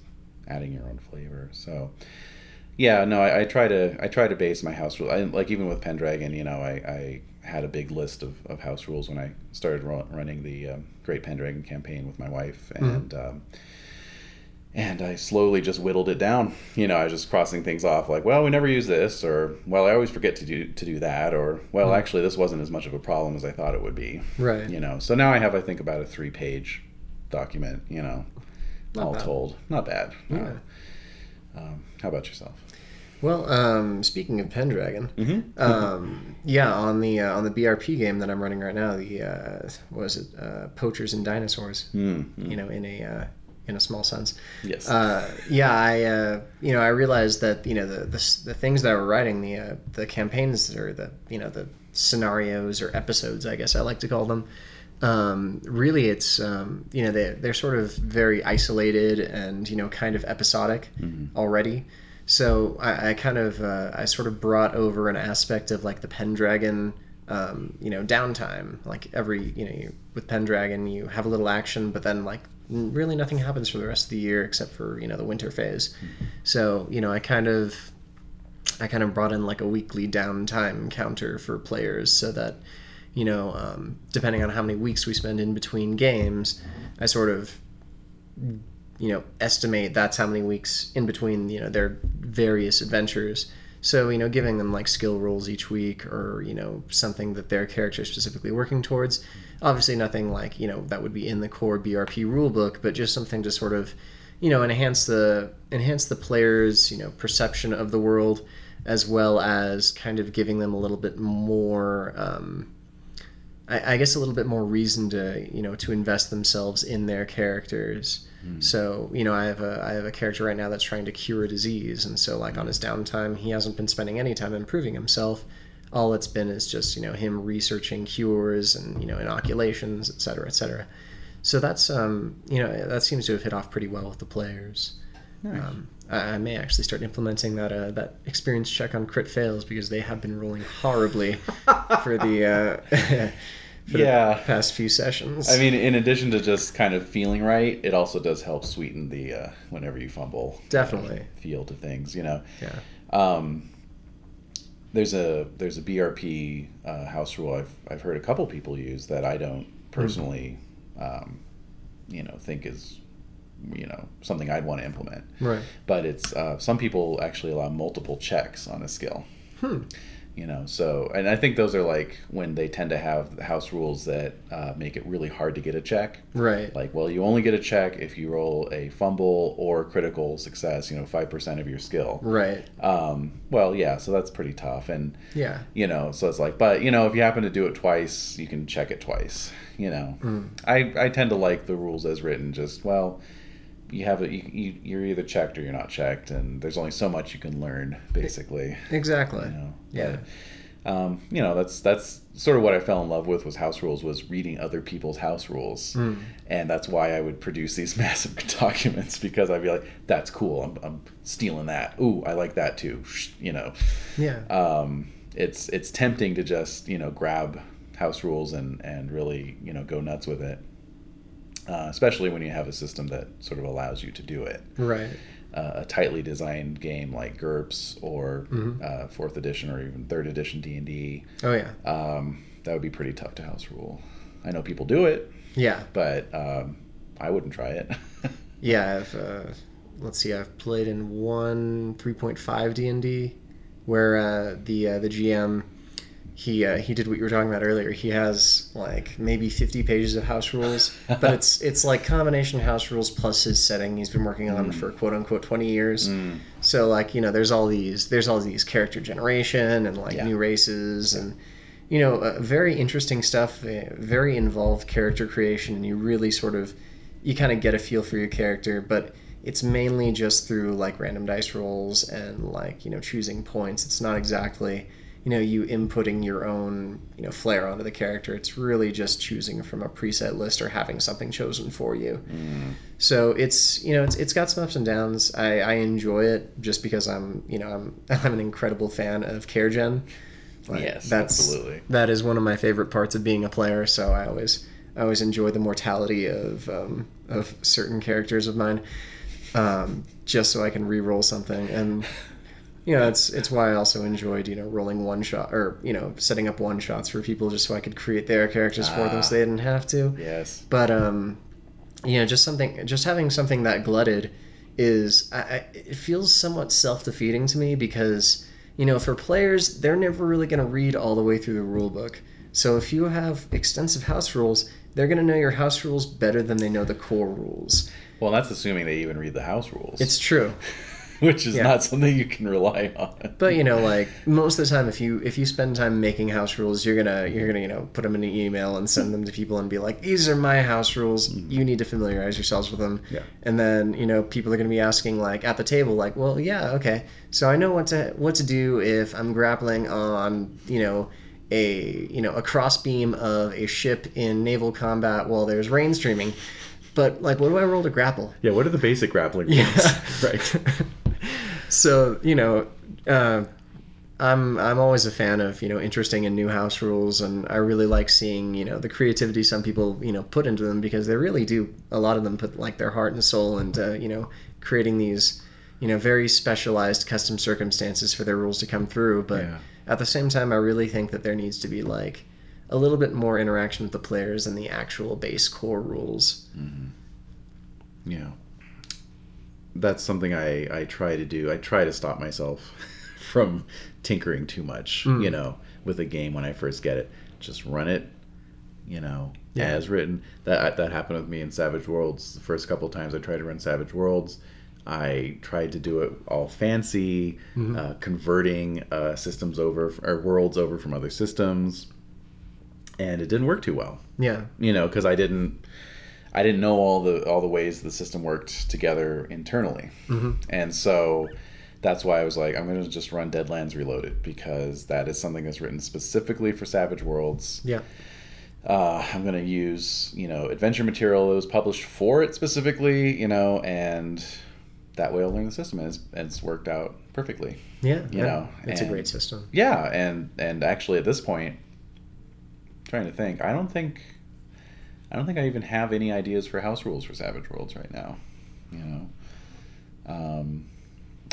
S1: adding your own flavor. So, yeah, no, I, I try to I try to base my house rule. I, like even with Pendragon, you know, I, I had a big list of, of house rules when I started ru- running the um, Great Pendragon campaign with my wife,
S2: Mm-hmm.
S1: and um, and I slowly just whittled it down. You know, I was just crossing things off, like, well, we never use this, or well, I always forget to do to do that, or well,
S2: Mhm.
S1: actually, this wasn't as much of a problem as I thought it would be
S2: Right.
S1: you know so now i have i think about a three page document you know
S2: Not
S1: all
S2: bad.
S1: told not bad no. Um, how about yourself
S2: Well, um, speaking of Pendragon,
S1: mm-hmm.
S2: um, yeah, on the uh, on the BRP game that I'm running right now, the uh, what is it, uh, Poachers and Dinosaurs.
S1: mm-hmm.
S2: You know, in a uh, in a small sense.
S1: yes
S2: Uh, yeah, I uh, you know I realized that you know the the, the things that I were writing the uh, the campaigns or the you know the scenarios or episodes I guess I like to call them. Um, really, it's um, you know they they're sort of very isolated and you know kind of episodic
S1: Mhm.
S2: already. So I, I kind of uh, I sort of brought over an aspect of like the Pendragon. Um, you know, downtime. Like every, you know, you, with Pendragon, you have a little action, but then like really nothing happens for the rest of the year except for you know the winter phase. So you know, I kind of, I kind of brought in like a weekly downtime counter for players so that, you know, um, depending on how many weeks we spend in between games, I sort of you know estimate that's how many weeks in between you know their various adventures. So you know giving them like skill rolls each week or you know something that their character is specifically working towards. Obviously nothing like you know that would be in the core brp rulebook but just something to sort of you know enhance the enhance the players you know perception of the world as well as kind of giving them a little bit more um, I, I guess a little bit more reason to you know to invest themselves in their characters. So you know I have a I have a character right now that's trying to cure a disease, and so like on his downtime he hasn't been spending any time improving himself. All it's been is just you know him researching cures and you know inoculations, et cetera, et cetera. So that's um you know that seems to have hit off pretty well with the players.
S1: Nice.
S2: Um, I, I may actually start implementing that uh, that experience check on crit fails because they have been rolling horribly <laughs> for the uh, <laughs> for
S1: Yeah.
S2: the past few sessions.
S1: I mean, in addition to just kind of feeling right, it also does help sweeten the uh, whenever you fumble
S2: Definitely.
S1: uh, feel to things. You know,
S2: yeah.
S1: um, there's a there's a BRP uh, house rule I've I've heard a couple people use that I don't personally, um, you know, think is you know something I'd want to implement.
S2: Right.
S1: But it's uh, some people actually allow multiple checks on a skill.
S2: Hmm.
S1: you know so and i think those are like when they tend to have house rules that uh, make it really hard to get a check
S2: Right.
S1: like well you only get a check if you roll a fumble or critical success you know 5% of your skill
S2: Right.
S1: um, well yeah so that's pretty tough and
S2: Yeah.
S1: you know so it's like but you know if you happen to do it twice you can check it twice you know
S2: Mm.
S1: I, I tend to like the rules as written just well you have it you, you, you're either checked or you're not checked and there's only so much you can learn basically
S2: Exactly.
S1: you know
S2: Yeah.
S1: But, um, you know that's that's sort of what I fell in love with was house rules was reading other people's house rules
S2: Mm.
S1: and that's why I would produce these <laughs> massive <laughs> documents because I'd be like that's cool I'm, I'm stealing that ooh I like that too you know
S2: Yeah.
S1: um, it's it's tempting to just you know grab house rules and and really you know go nuts with it uh, especially when you have a system that sort of allows you to do it
S2: Right.
S1: uh, a tightly designed game like GURPS or
S2: Mhm.
S1: uh, fourth edition or even third edition D and D,
S2: Oh yeah.
S1: um, that would be pretty tough to house rule. I know people do it,
S2: Yeah.
S1: but um, I wouldn't try it. <laughs>
S2: Yeah. I've uh, let's see. I've played in one 3.5 D and D where uh, the uh, the GM he uh, he did what you were talking about earlier. He has like maybe 50 pages of house rules, <laughs> but it's it's like combination house rules plus his setting he's been working on
S1: Mm.
S2: for quote unquote 20 years.
S1: Mm,
S2: So like you know, there's all these there's all these character generation and like
S1: Yeah.
S2: new races and you know uh, very interesting stuff, uh, very involved character creation, and you really sort of you kind of get a feel for your character, but it's mainly just through like random dice rolls and like you know choosing points. It's not exactly you know you inputting your own you know flair onto the character. It's really just choosing from a preset list or having something chosen for you.
S1: Mm.
S2: So it's you know it's, it's got some ups and downs. I, I enjoy it just because I'm you know I'm <laughs> I'm an incredible fan of char gen. Like,
S1: Yes,
S2: that's
S1: absolutely.
S2: that is one of my favorite parts of being a player. So I always I always enjoy the mortality of um, of certain characters of mine, um, just so I can re-roll something. And <laughs> you know it's it's why I also enjoyed you know rolling one shot or you know setting up one shots for people just so I could create their characters for them
S1: Ah.
S2: so they didn't have to.
S1: Yes.
S2: But um, you know, just something, just having something that glutted is, I, I, it feels somewhat self defeating to me because you know, for players, they're never really going to read all the way through the rule book. So if you have extensive house rules, they're going to know your house rules better than they know the core rules.
S1: Well, that's assuming they even read the house rules.
S2: It's true. <laughs> <laughs>
S1: which is
S2: yeah.
S1: not something you can rely on.
S2: But you know, <laughs> like most of the time, if you if you spend time making house rules, you're gonna you're gonna you know put them in an email and send them to people and be like, these are my house rules. Mm. You need to familiarize yourselves with them.
S1: Yeah.
S2: And then you know people are gonna be asking like at the table like, well, yeah, okay, so I know what to what to do if I'm grappling on you know a you know a crossbeam of a ship in naval combat while there's rain streaming. But like, what do I roll to grapple?
S1: Yeah, what are the basic grappling rules?
S2: Yeah. <laughs>
S1: right.
S2: So you know, uh, I'm I'm always a fan of you know interesting and new house rules, and I really like seeing you know the creativity some people you know put into them because they really do a lot of them put like their heart and soul into you know creating these you know very specialized custom circumstances for their rules to come through. But
S1: Yeah.
S2: at the same time, I really think that there needs to be like a little bit more interaction with the players than the actual base core rules.
S1: Yeah. That's something I, I try to do. I try to stop myself <laughs> from tinkering too much,
S2: Mm.
S1: you know, with a game when I first get it. Just run it, you know,
S2: Yeah.
S1: as written. That that happened with me in Savage Worlds. The first couple times I tried to run Savage Worlds, I tried to do it all fancy,
S2: Mhm.
S1: uh, converting uh, systems over or worlds over from other systems, and it didn't work too well
S2: Yeah.
S1: you know because i didn't i didn't know all the all the ways the system worked together internally
S2: hmm
S1: and so that's why i was like i'm going to just run deadlands reloaded because that is something that's written specifically for savage worlds
S2: Yeah.
S1: uh, i'm going to use you know adventure material that was published for it specifically you know and that way i'll learn the system and it's, and it's worked out perfectly
S2: Yeah.
S1: You
S2: yeah.
S1: know,
S2: it's a great system.
S1: yeah and and actually at this point trying to think i don't think i don't think i even have any ideas for house rules for savage worlds right now you know? Um,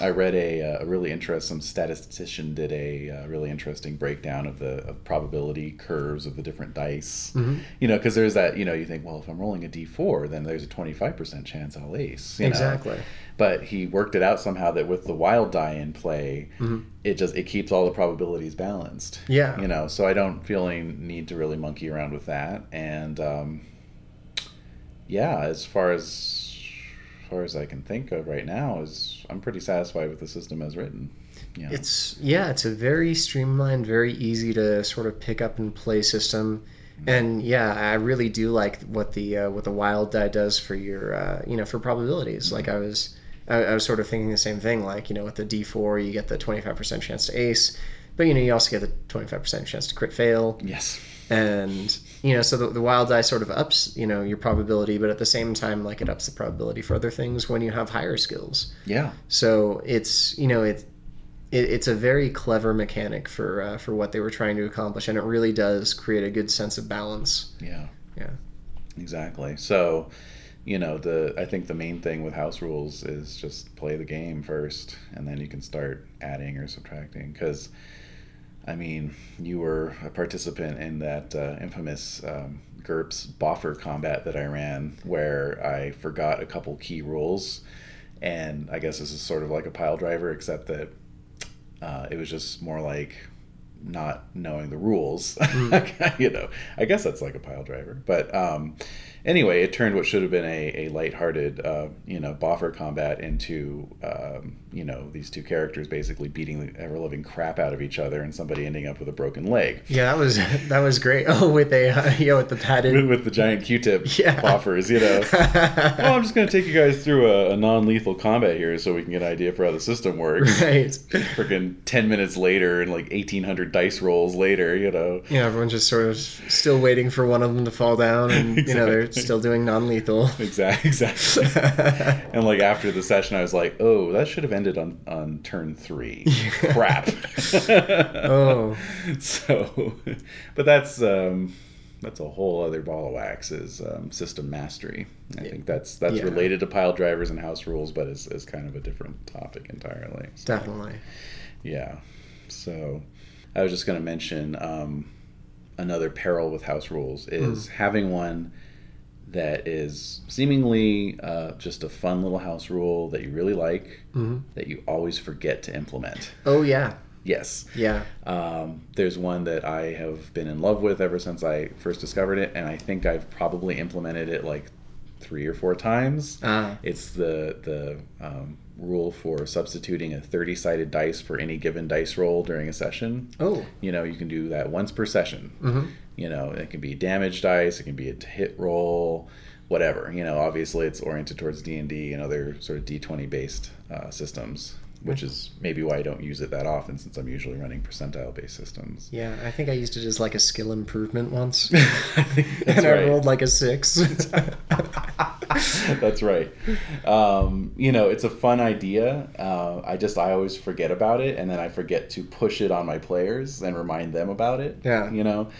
S1: i read a, uh, a really interesting statistician did a, uh really interesting breakdown of the of probability curves of the different dice
S2: hmm
S1: you know because there's that you know you think well if i'm rolling a d4 then there's a 25% chance i'll ace you know?
S2: Exactly.
S1: but he worked it out somehow that with the wild die in play
S2: Mhm.
S1: it just it keeps all the probabilities balanced
S2: Yeah.
S1: you know so i don't feel any need to really monkey around with that and um, yeah as far as far as i can think of right now is i'm pretty satisfied with the system as written you know?
S2: It's yeah, it's a very streamlined, very easy to sort of pick up and play system. And yeah, I really do like what the uh, what the wild die does for your uh, you know for probabilities. Like I was I, I was sort of thinking the same thing. Like you know with the D four you get the twenty five percent chance to ace, but you know you also get the twenty five percent chance to crit fail.
S1: yes
S2: and you know so the, the wild die sort of ups you know your probability but at the same time like it ups the probability for other things when you have higher skills.
S1: Yeah.
S2: So it's you know it's it it's a very clever mechanic for uh, for what they were trying to accomplish and it really does create a good sense of balance.
S1: Yeah.
S2: Yeah.
S1: exactly. So you know the i think the main thing with house rules is just play the game first and then you can start adding or subtracting because i mean you were a participant in that uh, infamous um, GURPS boffer combat that i ran where i forgot a couple key rules and i guess this is sort of like a pile driver except that uh, it was just more like not knowing the rules. <laughs> <laughs> you know, I guess that's like a pile driver. But um, anyway, it turned what should have been a, a lighthearted, uh, you know, boffer combat into, um, you know, these two characters basically beating the ever living crap out of each other and somebody ending up with a broken leg.
S2: Yeah, that was <laughs> that was great. Oh, with a uh, <laughs> yeah, with the padded
S1: With, with the giant Q-tip <laughs>
S2: Yeah.
S1: boffers, you know. well, I'm just going to take you guys through a, a non-lethal combat here, so we can get an idea for how the system works.
S2: right.
S1: Freaking ten minutes later, and like 1,800 dice rolls later, you know.
S2: Yeah, everyone's just sort of still waiting for one of them to fall down, and you know they're
S1: Exactly.
S2: Still doing non-lethal. <laughs>
S1: Exactly. Exactly. <laughs> and like after the session, I was like, "Oh, that should have ended on on turn three. <laughs> Crap."
S2: Oh.
S1: So, but that's um, that's a whole other ball of wax. Is um, system mastery. I think that's that's
S2: Yeah.
S1: related to pile drivers and house rules, but is is kind of a different topic entirely. So,
S2: Definitely.
S1: Yeah. So, I was just going to mention um, another peril with house rules is having one that is seemingly uh, just a fun little house rule that you really like
S2: hmm
S1: that you always forget to implement.
S2: Oh yeah,
S1: Yes.
S2: yeah.
S1: Um, there's one that I have been in love with ever since I first discovered it, and I think I've probably implemented it like three or four times.
S2: Ah.
S1: It's the the um, rule for substituting a 30 sided dice for any given dice roll during a session.
S2: Oh.
S1: You know, you can do that once per session.
S2: hmm
S1: You know, it can be damage dice, it can be a hit roll, whatever. You know, obviously it's oriented towards D and D and other sort of D20 based uh, systems, which is maybe why I don't use it that often since I'm usually running percentile based systems.
S2: Yeah, I think I used it as like a skill improvement once, <laughs>
S1: I think <laughs> that's
S2: and
S1: right.
S2: I rolled like a six. <laughs>
S1: That's right. Um, you know, it's a fun idea. Uh, I just I always forget about it, and then I forget to push it on my players and remind them about it.
S2: Yeah.
S1: You know,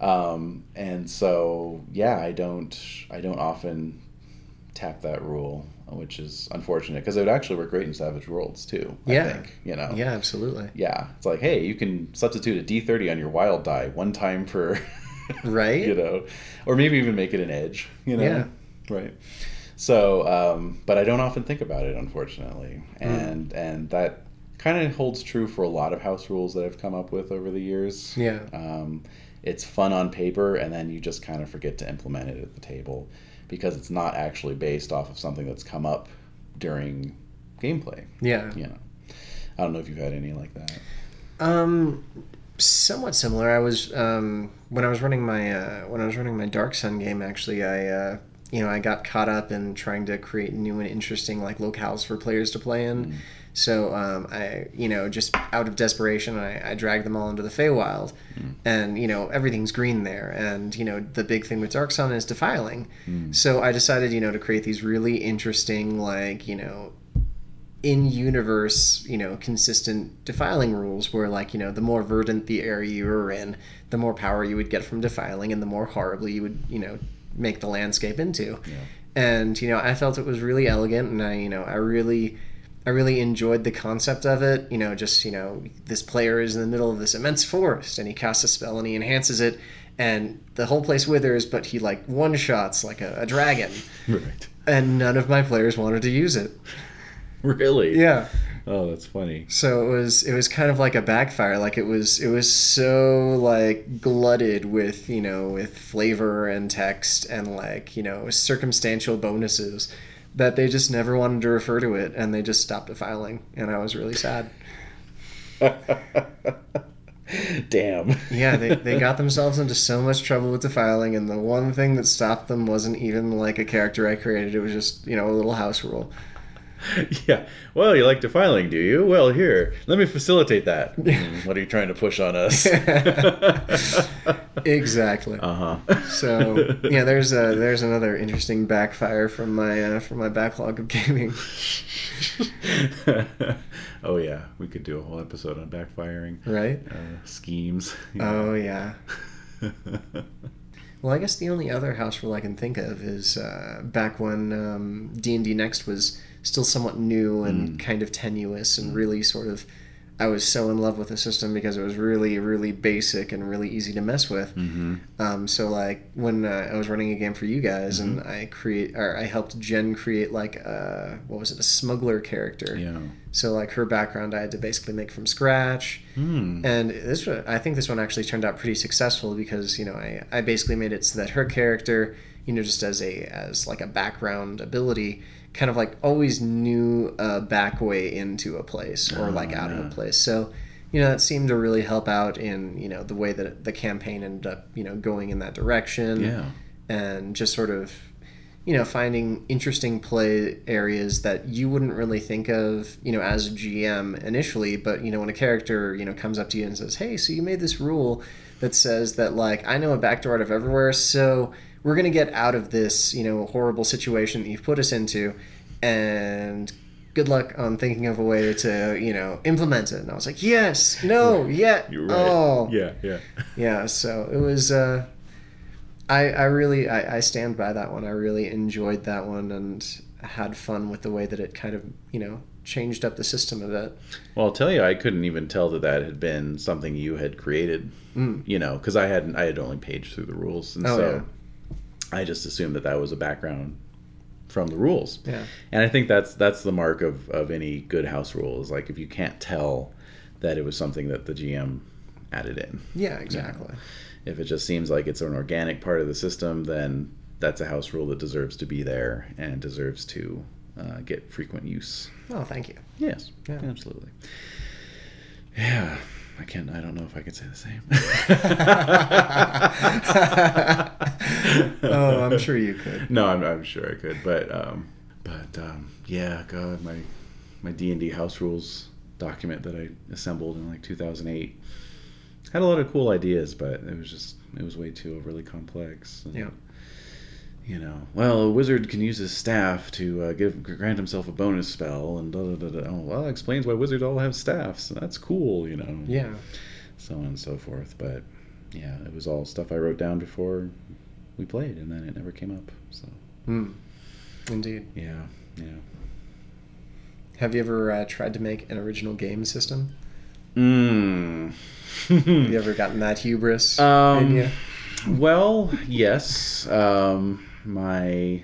S1: um, and so yeah, I don't I don't often tap that rule, which is unfortunate because it would actually work great in Savage Worlds too. I
S2: Yeah.
S1: think you know.
S2: yeah, absolutely.
S1: Yeah, it's like, hey, you can substitute a D30 on your wild die one time per, <laughs>
S2: Right?
S1: you know, or maybe even make it an edge, you know,
S2: Yeah.
S1: right. So, um, but I don't often think about it, unfortunately,
S2: Hmm.
S1: and and that kind of holds true for a lot of house rules that I've come up with over the years.
S2: Yeah.
S1: Um, it's fun on paper, and then you just kind of forget to implement it at the table because it's not actually based off of something that's come up during gameplay.
S2: Yeah.
S1: You know, I don't know if you've had any like that.
S2: Um, somewhat similar. I was um, when I was running my uh, when I was running my Dark Sun game. Actually, I uh, you know I got caught up in trying to create new and interesting like locales for players to play in. So um, I you know just out of desperation, I, I dragged them all into the Feywild, and you know everything's green there, and you know the big thing with Dark Sun is defiling. So I decided you know to create these really interesting like you know in universe, you know, consistent defiling rules where like, you know, the more verdant the area you were in, the more power you would get from defiling and the more horribly you would, you know, make the landscape into.
S1: Yeah.
S2: And, you know, I felt it was really elegant and I, you know, I really I really enjoyed the concept of it. You know, just, you know, this player is in the middle of this immense forest and he casts a spell and he enhances it and the whole place withers, but he like one shots like a, a dragon.
S1: Right.
S2: And none of my players wanted to use it.
S1: Really?
S2: Yeah.
S1: Oh, that's funny.
S2: So it was it was kind of like a backfire. Like it was it was so like glutted with you know with flavor and text and like you know circumstantial bonuses that they just never wanted to refer to it and they just stopped defiling and I was really sad. <laughs>
S1: Damn.
S2: Yeah, they, they <laughs> got themselves into so much trouble with defiling and the one thing that stopped them wasn't even like a character I created. It was just you know a little house rule. <laughs>
S1: yeah. Well, you like defiling, do you? Well, here, let me facilitate that. Hmm, <laughs> what are you trying to push on us? <laughs>
S2: Exactly.
S1: uh huh.
S2: So yeah, there's a there's another interesting backfire from my uh, from my backlog of gaming.
S1: oh yeah, we could do a whole episode on backfiring
S2: Right?
S1: uh, schemes. you
S2: Oh yeah. Well, I guess the only other house rule I can think of is uh, back when um, D and D Next was still somewhat new and kind of tenuous and really sort of I was so in love with the system because it was really, really basic and really easy to mess with.
S1: Mm-hmm.
S2: Um, so like when uh, I was running a game for you guys and I create or I helped Jen create like a, what was it a smuggler character.
S1: Yeah.
S2: So like her background I had to basically make from scratch.
S1: Hmm.
S2: And this one, I think this one actually turned out pretty successful because you know I, I basically made it so that her character, you know, just as a as like a background ability, kind of like always knew a back way into a place or
S1: Oh,
S2: like out of a place. So, you know, that seemed to really help out in you know the way that the campaign ended up you know going in that direction
S1: Yeah.
S2: and just sort of you know finding interesting play areas that you wouldn't really think of you know as a gm initially but you know when a character you know comes up to you and says hey so you made this rule that says that like i know a backdoor out of everywhere so we're going to get out of this you know horrible situation that you've put us into and good luck on thinking of a way to you know implement it and i was like yes no yeah
S1: You're right.
S2: oh
S1: Yeah. Yeah. <laughs>
S2: yeah so it was uh i i really I, I stand by that one i really enjoyed that one and had fun with the way that it kind of you know changed up the system a bit
S1: Well, I'll tell you, I couldn't even tell that that had been something you had created.
S2: Mm.
S1: You know, because I hadn't, I had only paged through the rules, and
S2: Oh,
S1: so I just assumed that that was a background from the rules.
S2: yeah
S1: And I think that's that's the mark of of any good house rule is like if you can't tell that it was something that the GM added in.
S2: yeah exactly
S1: If it just seems like it's an organic part of the system, then that's a house rule that deserves to be there and deserves to uh, get frequent use.
S2: oh thank you
S1: Yes,
S2: Yeah.
S1: absolutely. Yeah, I can't. I don't know if I could say the same. <laughs>
S2: oh i'm sure you could
S1: No, I'm, I'm sure I could, but um, but um, yeah, God, my my D and D house rules document that I assembled in like 2008 had a lot of cool ideas, but it was just it was way too overly complex. And,
S2: Yeah.
S1: You know, well, a wizard can use his staff to uh, give grant himself a bonus spell, and da da da da. Oh, well, that explains why wizards all have staffs. That's cool, you know.
S2: yeah
S1: So on and so forth, but yeah, it was all stuff I wrote down before we played, and then it never came up. So
S2: mm. indeed
S1: yeah, yeah.
S2: have you ever uh, tried to make an original game system
S1: Mm.
S2: have you ever gotten that hubris
S1: um, well, yes. Um, my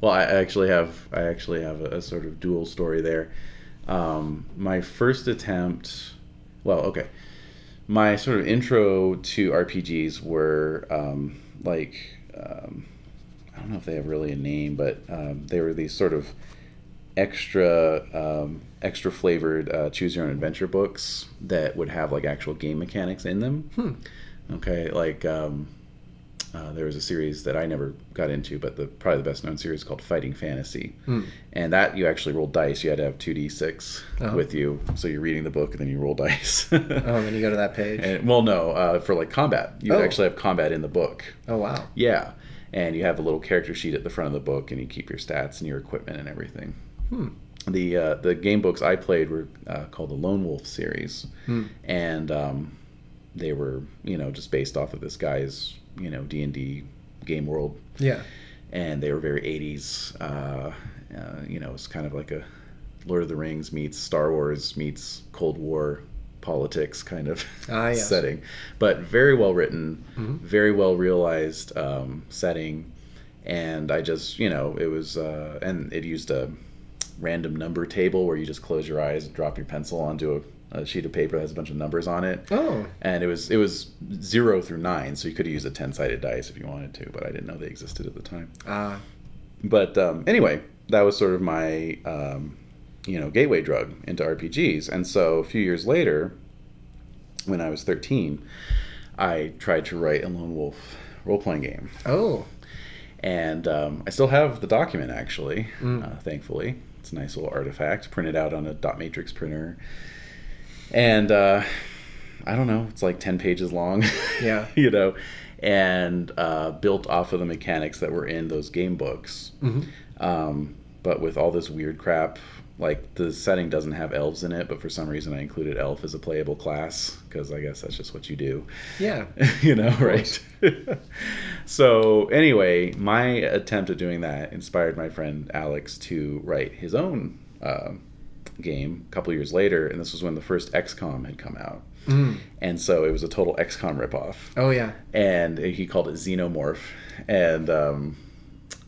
S1: well, I actually have I actually have a, a sort of dual story there. Um, my first attempt, well, okay, my sort of intro to RPGs were um, like um, I don't know if they have really a name, but um, they were these sort of extra um, extra flavored uh, choose your own adventure books that would have like actual game mechanics in them.
S2: Hmm.
S1: Okay, like um, uh, there was a series that I never got into, but the probably the best known series called Fighting Fantasy,
S2: Hmm.
S1: and that you actually rolled dice. You had to have two d 6
S2: Uh-huh.
S1: with you, so you're reading the book and then you roll <laughs> dice.
S2: oh then you go to that page
S1: And, well, no, uh, for like combat, you
S2: Oh.
S1: actually have combat in the book.
S2: oh wow
S1: Yeah, and you have a little character sheet at the front of the book, and you keep your stats and your equipment and everything.
S2: Hmm.
S1: The uh, the game books I played were uh, called the Lone Wolf series,
S2: Hmm.
S1: and um, they were you know just based off of this guy's you know D and D game world,
S2: yeah
S1: and they were very 80s. Uh, uh, you know, it's kind of like a Lord of the Rings meets Star Wars meets Cold War politics kind of
S2: Ah, yes. <laughs>
S1: setting, but very well written,
S2: Mhm.
S1: very well realized um, setting, and I just you know it was uh, and it used a random number table where you just close your eyes, and drop your pencil onto a, a sheet of paper that has a bunch of numbers on it,
S2: oh.
S1: And it was it was zero through nine, so you could use a ten sided dice if you wanted to, but I didn't know they existed at the time.
S2: ah.
S1: But um, anyway, that was sort of my um, you know gateway drug into RPGs, and so a few years later, when I was thirteen, I tried to write a lone wolf role playing game,
S2: oh.
S1: And um, I still have the document actually,
S2: Mm.
S1: uh, thankfully. It's a nice little artifact printed out on a dot matrix printer, and uh, I don't know, it's like ten pages long. <laughs>
S2: Yeah.
S1: you know, and uh, built off of the mechanics that were in those game books.
S2: hmm
S1: Um, but with all this weird crap, like the setting doesn't have elves in it, but for some reason I included elf as a playable class because I guess that's just what you do.
S2: yeah <laughs>
S1: you know, right? <laughs> so anyway, my attempt at doing that inspired my friend Alex to write his own um game a couple years later, and this was when the first XCOM had come out.
S2: Mm.
S1: And so it was a total XCOM ripoff.
S2: Oh yeah.
S1: And he called it Xenomorph. And um,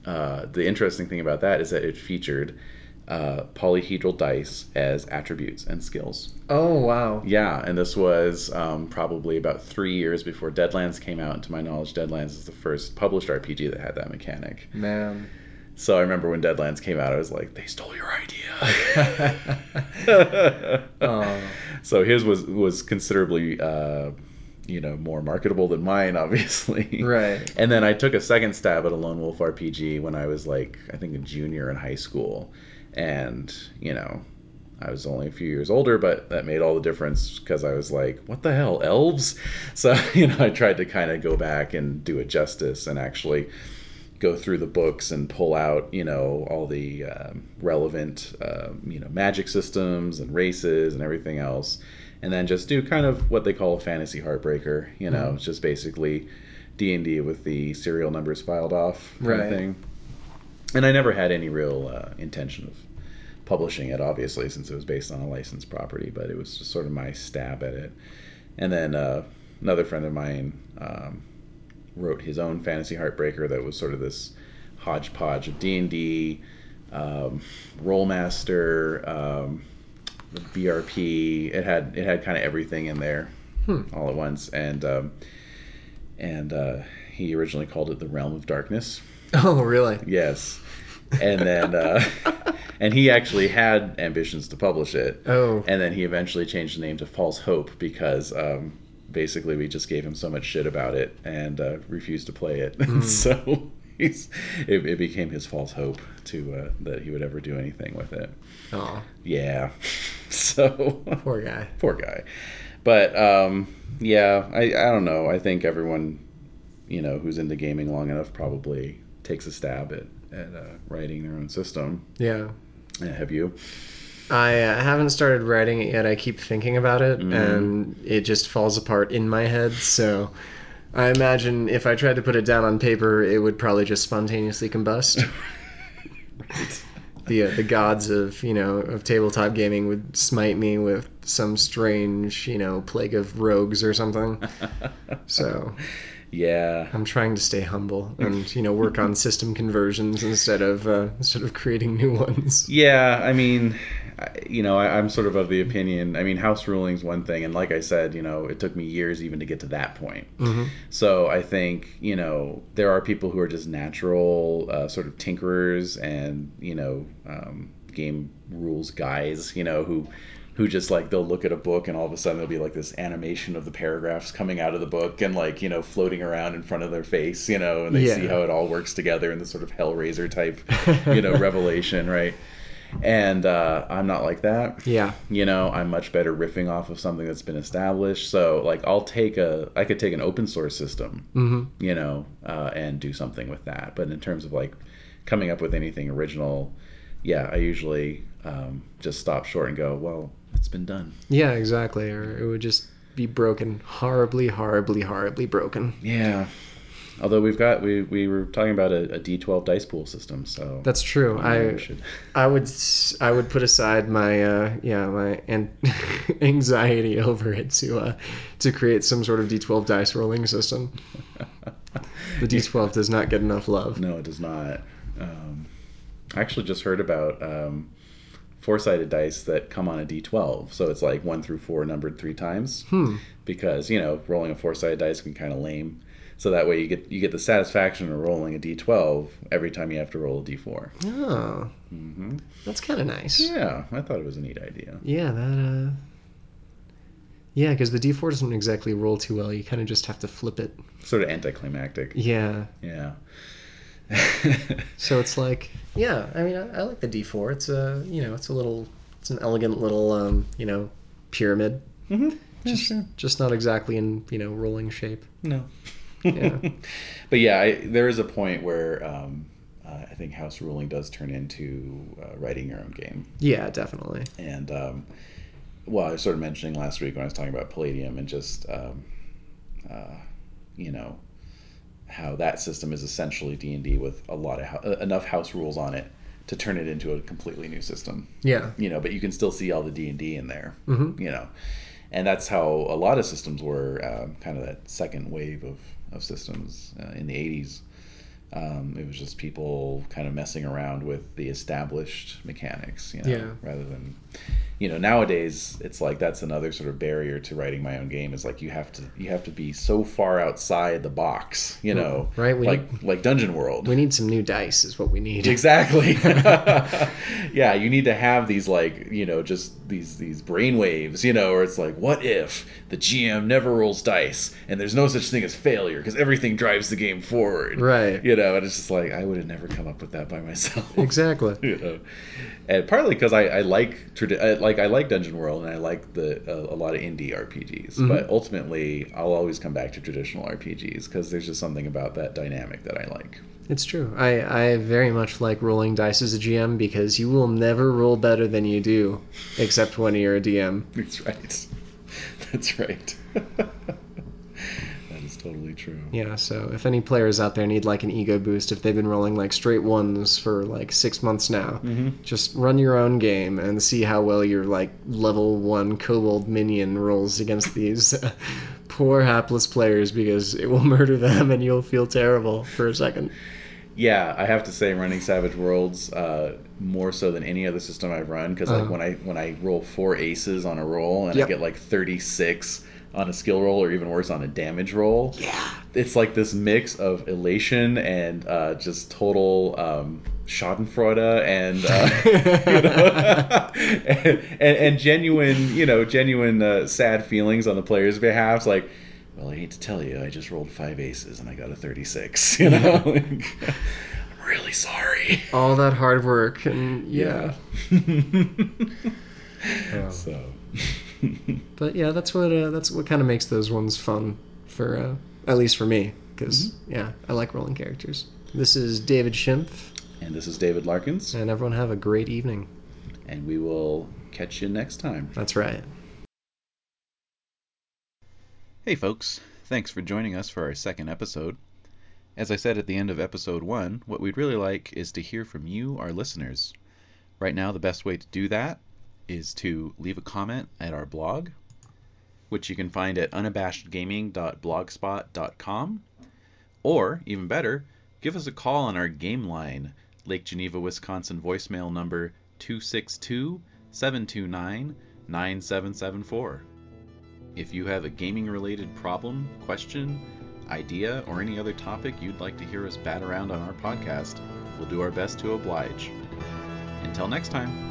S1: uh, the interesting thing about that is that it featured uh, polyhedral dice as attributes and skills.
S2: Oh wow.
S1: Yeah, and this was um, probably about three years before Deadlands came out. And to my knowledge, Deadlands is the first published RPG that had that mechanic.
S2: Man.
S1: So I remember when Deadlands came out, I was like, they stole your
S2: oh.
S1: idea. <laughs> <laughs> so his was was considerably. Uh, you know, more marketable than mine, obviously.
S2: Right.
S1: And then I took a second stab at a lone wolf RPG when I was like, I think a junior in high school, and you know, I was only a few years older, but that made all the difference because I was like, what the hell, elves? <laughs> So, you know, I tried to kind of go back and do it justice and actually go through the books and pull out, you know, all the um, relevant, um, you know, magic systems and races and everything else. And then just do kind of what they call a fantasy heartbreaker. You know,
S2: Mhm.
S1: it's just basically D and D with the serial numbers filed off kind
S2: Right.
S1: of thing. And I never had any real uh, intention of publishing it, obviously, since it was based on a licensed property. But it was just sort of my stab at it. And then uh, another friend of mine um, wrote his own fantasy heartbreaker that was sort of this hodgepodge of D and D, um, Rolemaster, um, BRP. It had it had kind of everything in there
S2: Hmm.
S1: all at once, and um, and uh, he originally called it the Realm of Darkness. <laughs>
S2: Oh really?
S1: Yes, and then uh, <laughs> and he actually had ambitions to publish it,
S2: Oh.
S1: and then he eventually changed the name to False Hope because um, basically we just gave him so much shit about it and uh, refused to play it.
S2: Mm. <laughs>
S1: so he's, it, it became his false hope to uh, that he would ever do anything with it.
S2: Oh.
S1: Yeah. <laughs> So
S2: Poor guy.
S1: poor guy. But um, yeah, I, I don't know. I think everyone, you know, who's into gaming long enough probably takes a stab at, at uh, writing their own system.
S2: Yeah.
S1: Uh, have you?
S2: I uh, haven't started writing it yet. I keep thinking about it,
S1: Mhm.
S2: and it just falls apart in my head. So, I imagine if I tried to put it down on paper, it would probably just spontaneously combust. <laughs>
S1: right.
S2: the uh, the gods of you know of tabletop gaming would smite me with some strange you know plague of rogues or something. <laughs> So
S1: Yeah.
S2: I'm trying to stay humble and you know work on system conversions instead of uh, instead of creating new ones.
S1: Yeah, I mean, you know, I, I'm sort of of the opinion. I mean, house ruling's one thing, and like I said, you know, it took me years even to get to that point.
S2: hmm
S1: So I think you know there are people who are just natural uh, sort of tinkerers and you know um, game rules guys. You know who who just like they'll look at a book and all of a sudden there'll be like this animation of the paragraphs coming out of the book and like you know floating around in front of their face. You know, and they see how it all works together in this sort of Hellraiser type <laughs> you know revelation, right? And uh, I'm not like that
S2: Yeah.
S1: you know i'm much better riffing off of something that's been established so like i'll take a i could take an open source system
S2: hmm
S1: you know uh, and do something with that but in terms of like coming up with anything original yeah i usually um, just stop short and go well it's been done
S2: Yeah, exactly. Or it would just be broken, horribly, horribly, horribly broken.
S1: yeah although we've got we, we were talking about a, a d12 dice pool system so
S2: That's true.
S1: you know,
S2: I
S1: should
S2: I would I would put aside my uh, yeah my an- <laughs> anxiety over it to uh, to create some sort of D12 dice rolling system. The <laughs> D12 does not get enough love.
S1: No, it does not. Um, I actually just heard about um, four-sided dice that come on a D12, so it's like one through four numbered three times.
S2: Hmm.
S1: Because you know, rolling a four-sided dice can kind of lame. So that way you get you get the satisfaction of rolling a D12 every time you have to roll a D4.
S2: Oh,
S1: hmm
S2: that's kind of nice.
S1: Yeah, I thought it was a neat idea.
S2: Yeah, that. Uh... Yeah, because the D4 doesn't exactly roll too well. You kind of just have to flip it.
S1: Sort of anticlimactic.
S2: Yeah.
S1: Yeah.
S2: So it's like, yeah. I mean, I, I like the D4. It's a, you know, it's a little, it's an elegant little, um, you know, pyramid.
S1: hmm Yeah,
S2: Just,
S1: sure.
S2: just not exactly in, you know, rolling shape.
S1: No.
S2: Yeah. <laughs>
S1: but yeah, I, there is a point where um, uh, I think house ruling does turn into uh, writing your own game.
S2: Yeah, definitely.
S1: And um, well, I was sort of mentioning last week when I was talking about Palladium and just um, uh, you know how that system is essentially D and D with a lot of hou- uh, enough house rules on it to turn it into a completely new system.
S2: Yeah.
S1: You know, but you can still see all the D and D in there.
S2: Mhm.
S1: You know, and that's how a lot of systems were. Um, kind of that second wave of of systems uh, in the '80s. Um, it was just people kind of messing around with the established mechanics, you know,
S2: Yeah.
S1: rather than, you know, nowadays it's like that's another sort of barrier to writing my own game is like you have to you have to be so far outside the box, you mm-hmm. know,
S2: Right, we
S1: like like Dungeon World.
S2: We need some new dice, is what we need.
S1: Exactly. <laughs> <laughs> yeah, you need to have these like you know just these these brain waves, you know, or it's like, what if the GM never rolls dice and there's no such thing as failure because everything drives the game forward,
S2: Right.
S1: You know, and it's just like I would have never come up with that by myself.
S2: Exactly. <laughs>
S1: you know, and partly because I, I like tradi- I, like I like Dungeon World and I like the uh, a lot of indie RPGs,
S2: Mm-hmm.
S1: but ultimately I'll always come back to traditional RPGs because there's just something about that dynamic that I like.
S2: It's true. I, I very much like rolling dice as a GM because you will never roll better than you do, except when you're a DM.
S1: That's right. <laughs> That's right. <laughs> that is totally true.
S2: Yeah, so if any players out there need like an ego boost, if they've been rolling like straight ones for like six months now,
S1: Mhm.
S2: just run your own game and see how well your like level one kobold minion rolls against these <laughs> poor hapless players because it will <laughs> murder them and you'll feel terrible for a second.
S1: Yeah, I have to say, running Savage Worlds uh, more so than any other system I've run because like
S2: Uh-huh.
S1: when I when I roll four aces on a roll and
S2: Yep.
S1: I get like thirty six on a skill roll or even worse on a damage roll,
S2: Yeah.
S1: it's like this mix of elation and uh, just total um, Schadenfreude and, uh, <laughs> and, <laughs> and and genuine you know genuine uh, sad feelings on the player's behalf. It's like, well, I hate to tell you, I just rolled five aces and I got a thirty six. <laughs> You know, Like, I'm really sorry.
S2: All that hard work and yeah. Oh.
S1: so. <laughs>
S2: But yeah, that's what uh, that's what kind of makes those ones fun for uh, at least for me because yeah, I like rolling characters. This is David Schimpf,
S1: And this is David Larkins,
S2: and everyone have a great evening.
S1: and we will catch you next time.
S2: That's right.
S1: Hey, folks. Thanks for joining us for our second episode. As I said at the end of episode one, what we'd really like is to hear from you, our listeners. Right now, the best way to do that is to leave a comment at our blog, which you can find at unabashedgaming.blogspot.com. Or, even better, give us a call on our game line, Lake Geneva, Wisconsin voicemail number 262 729 9774. If you have a gaming related problem, question, idea, or any other topic you'd like to hear us bat around on our podcast, we'll do our best to oblige. Until next time.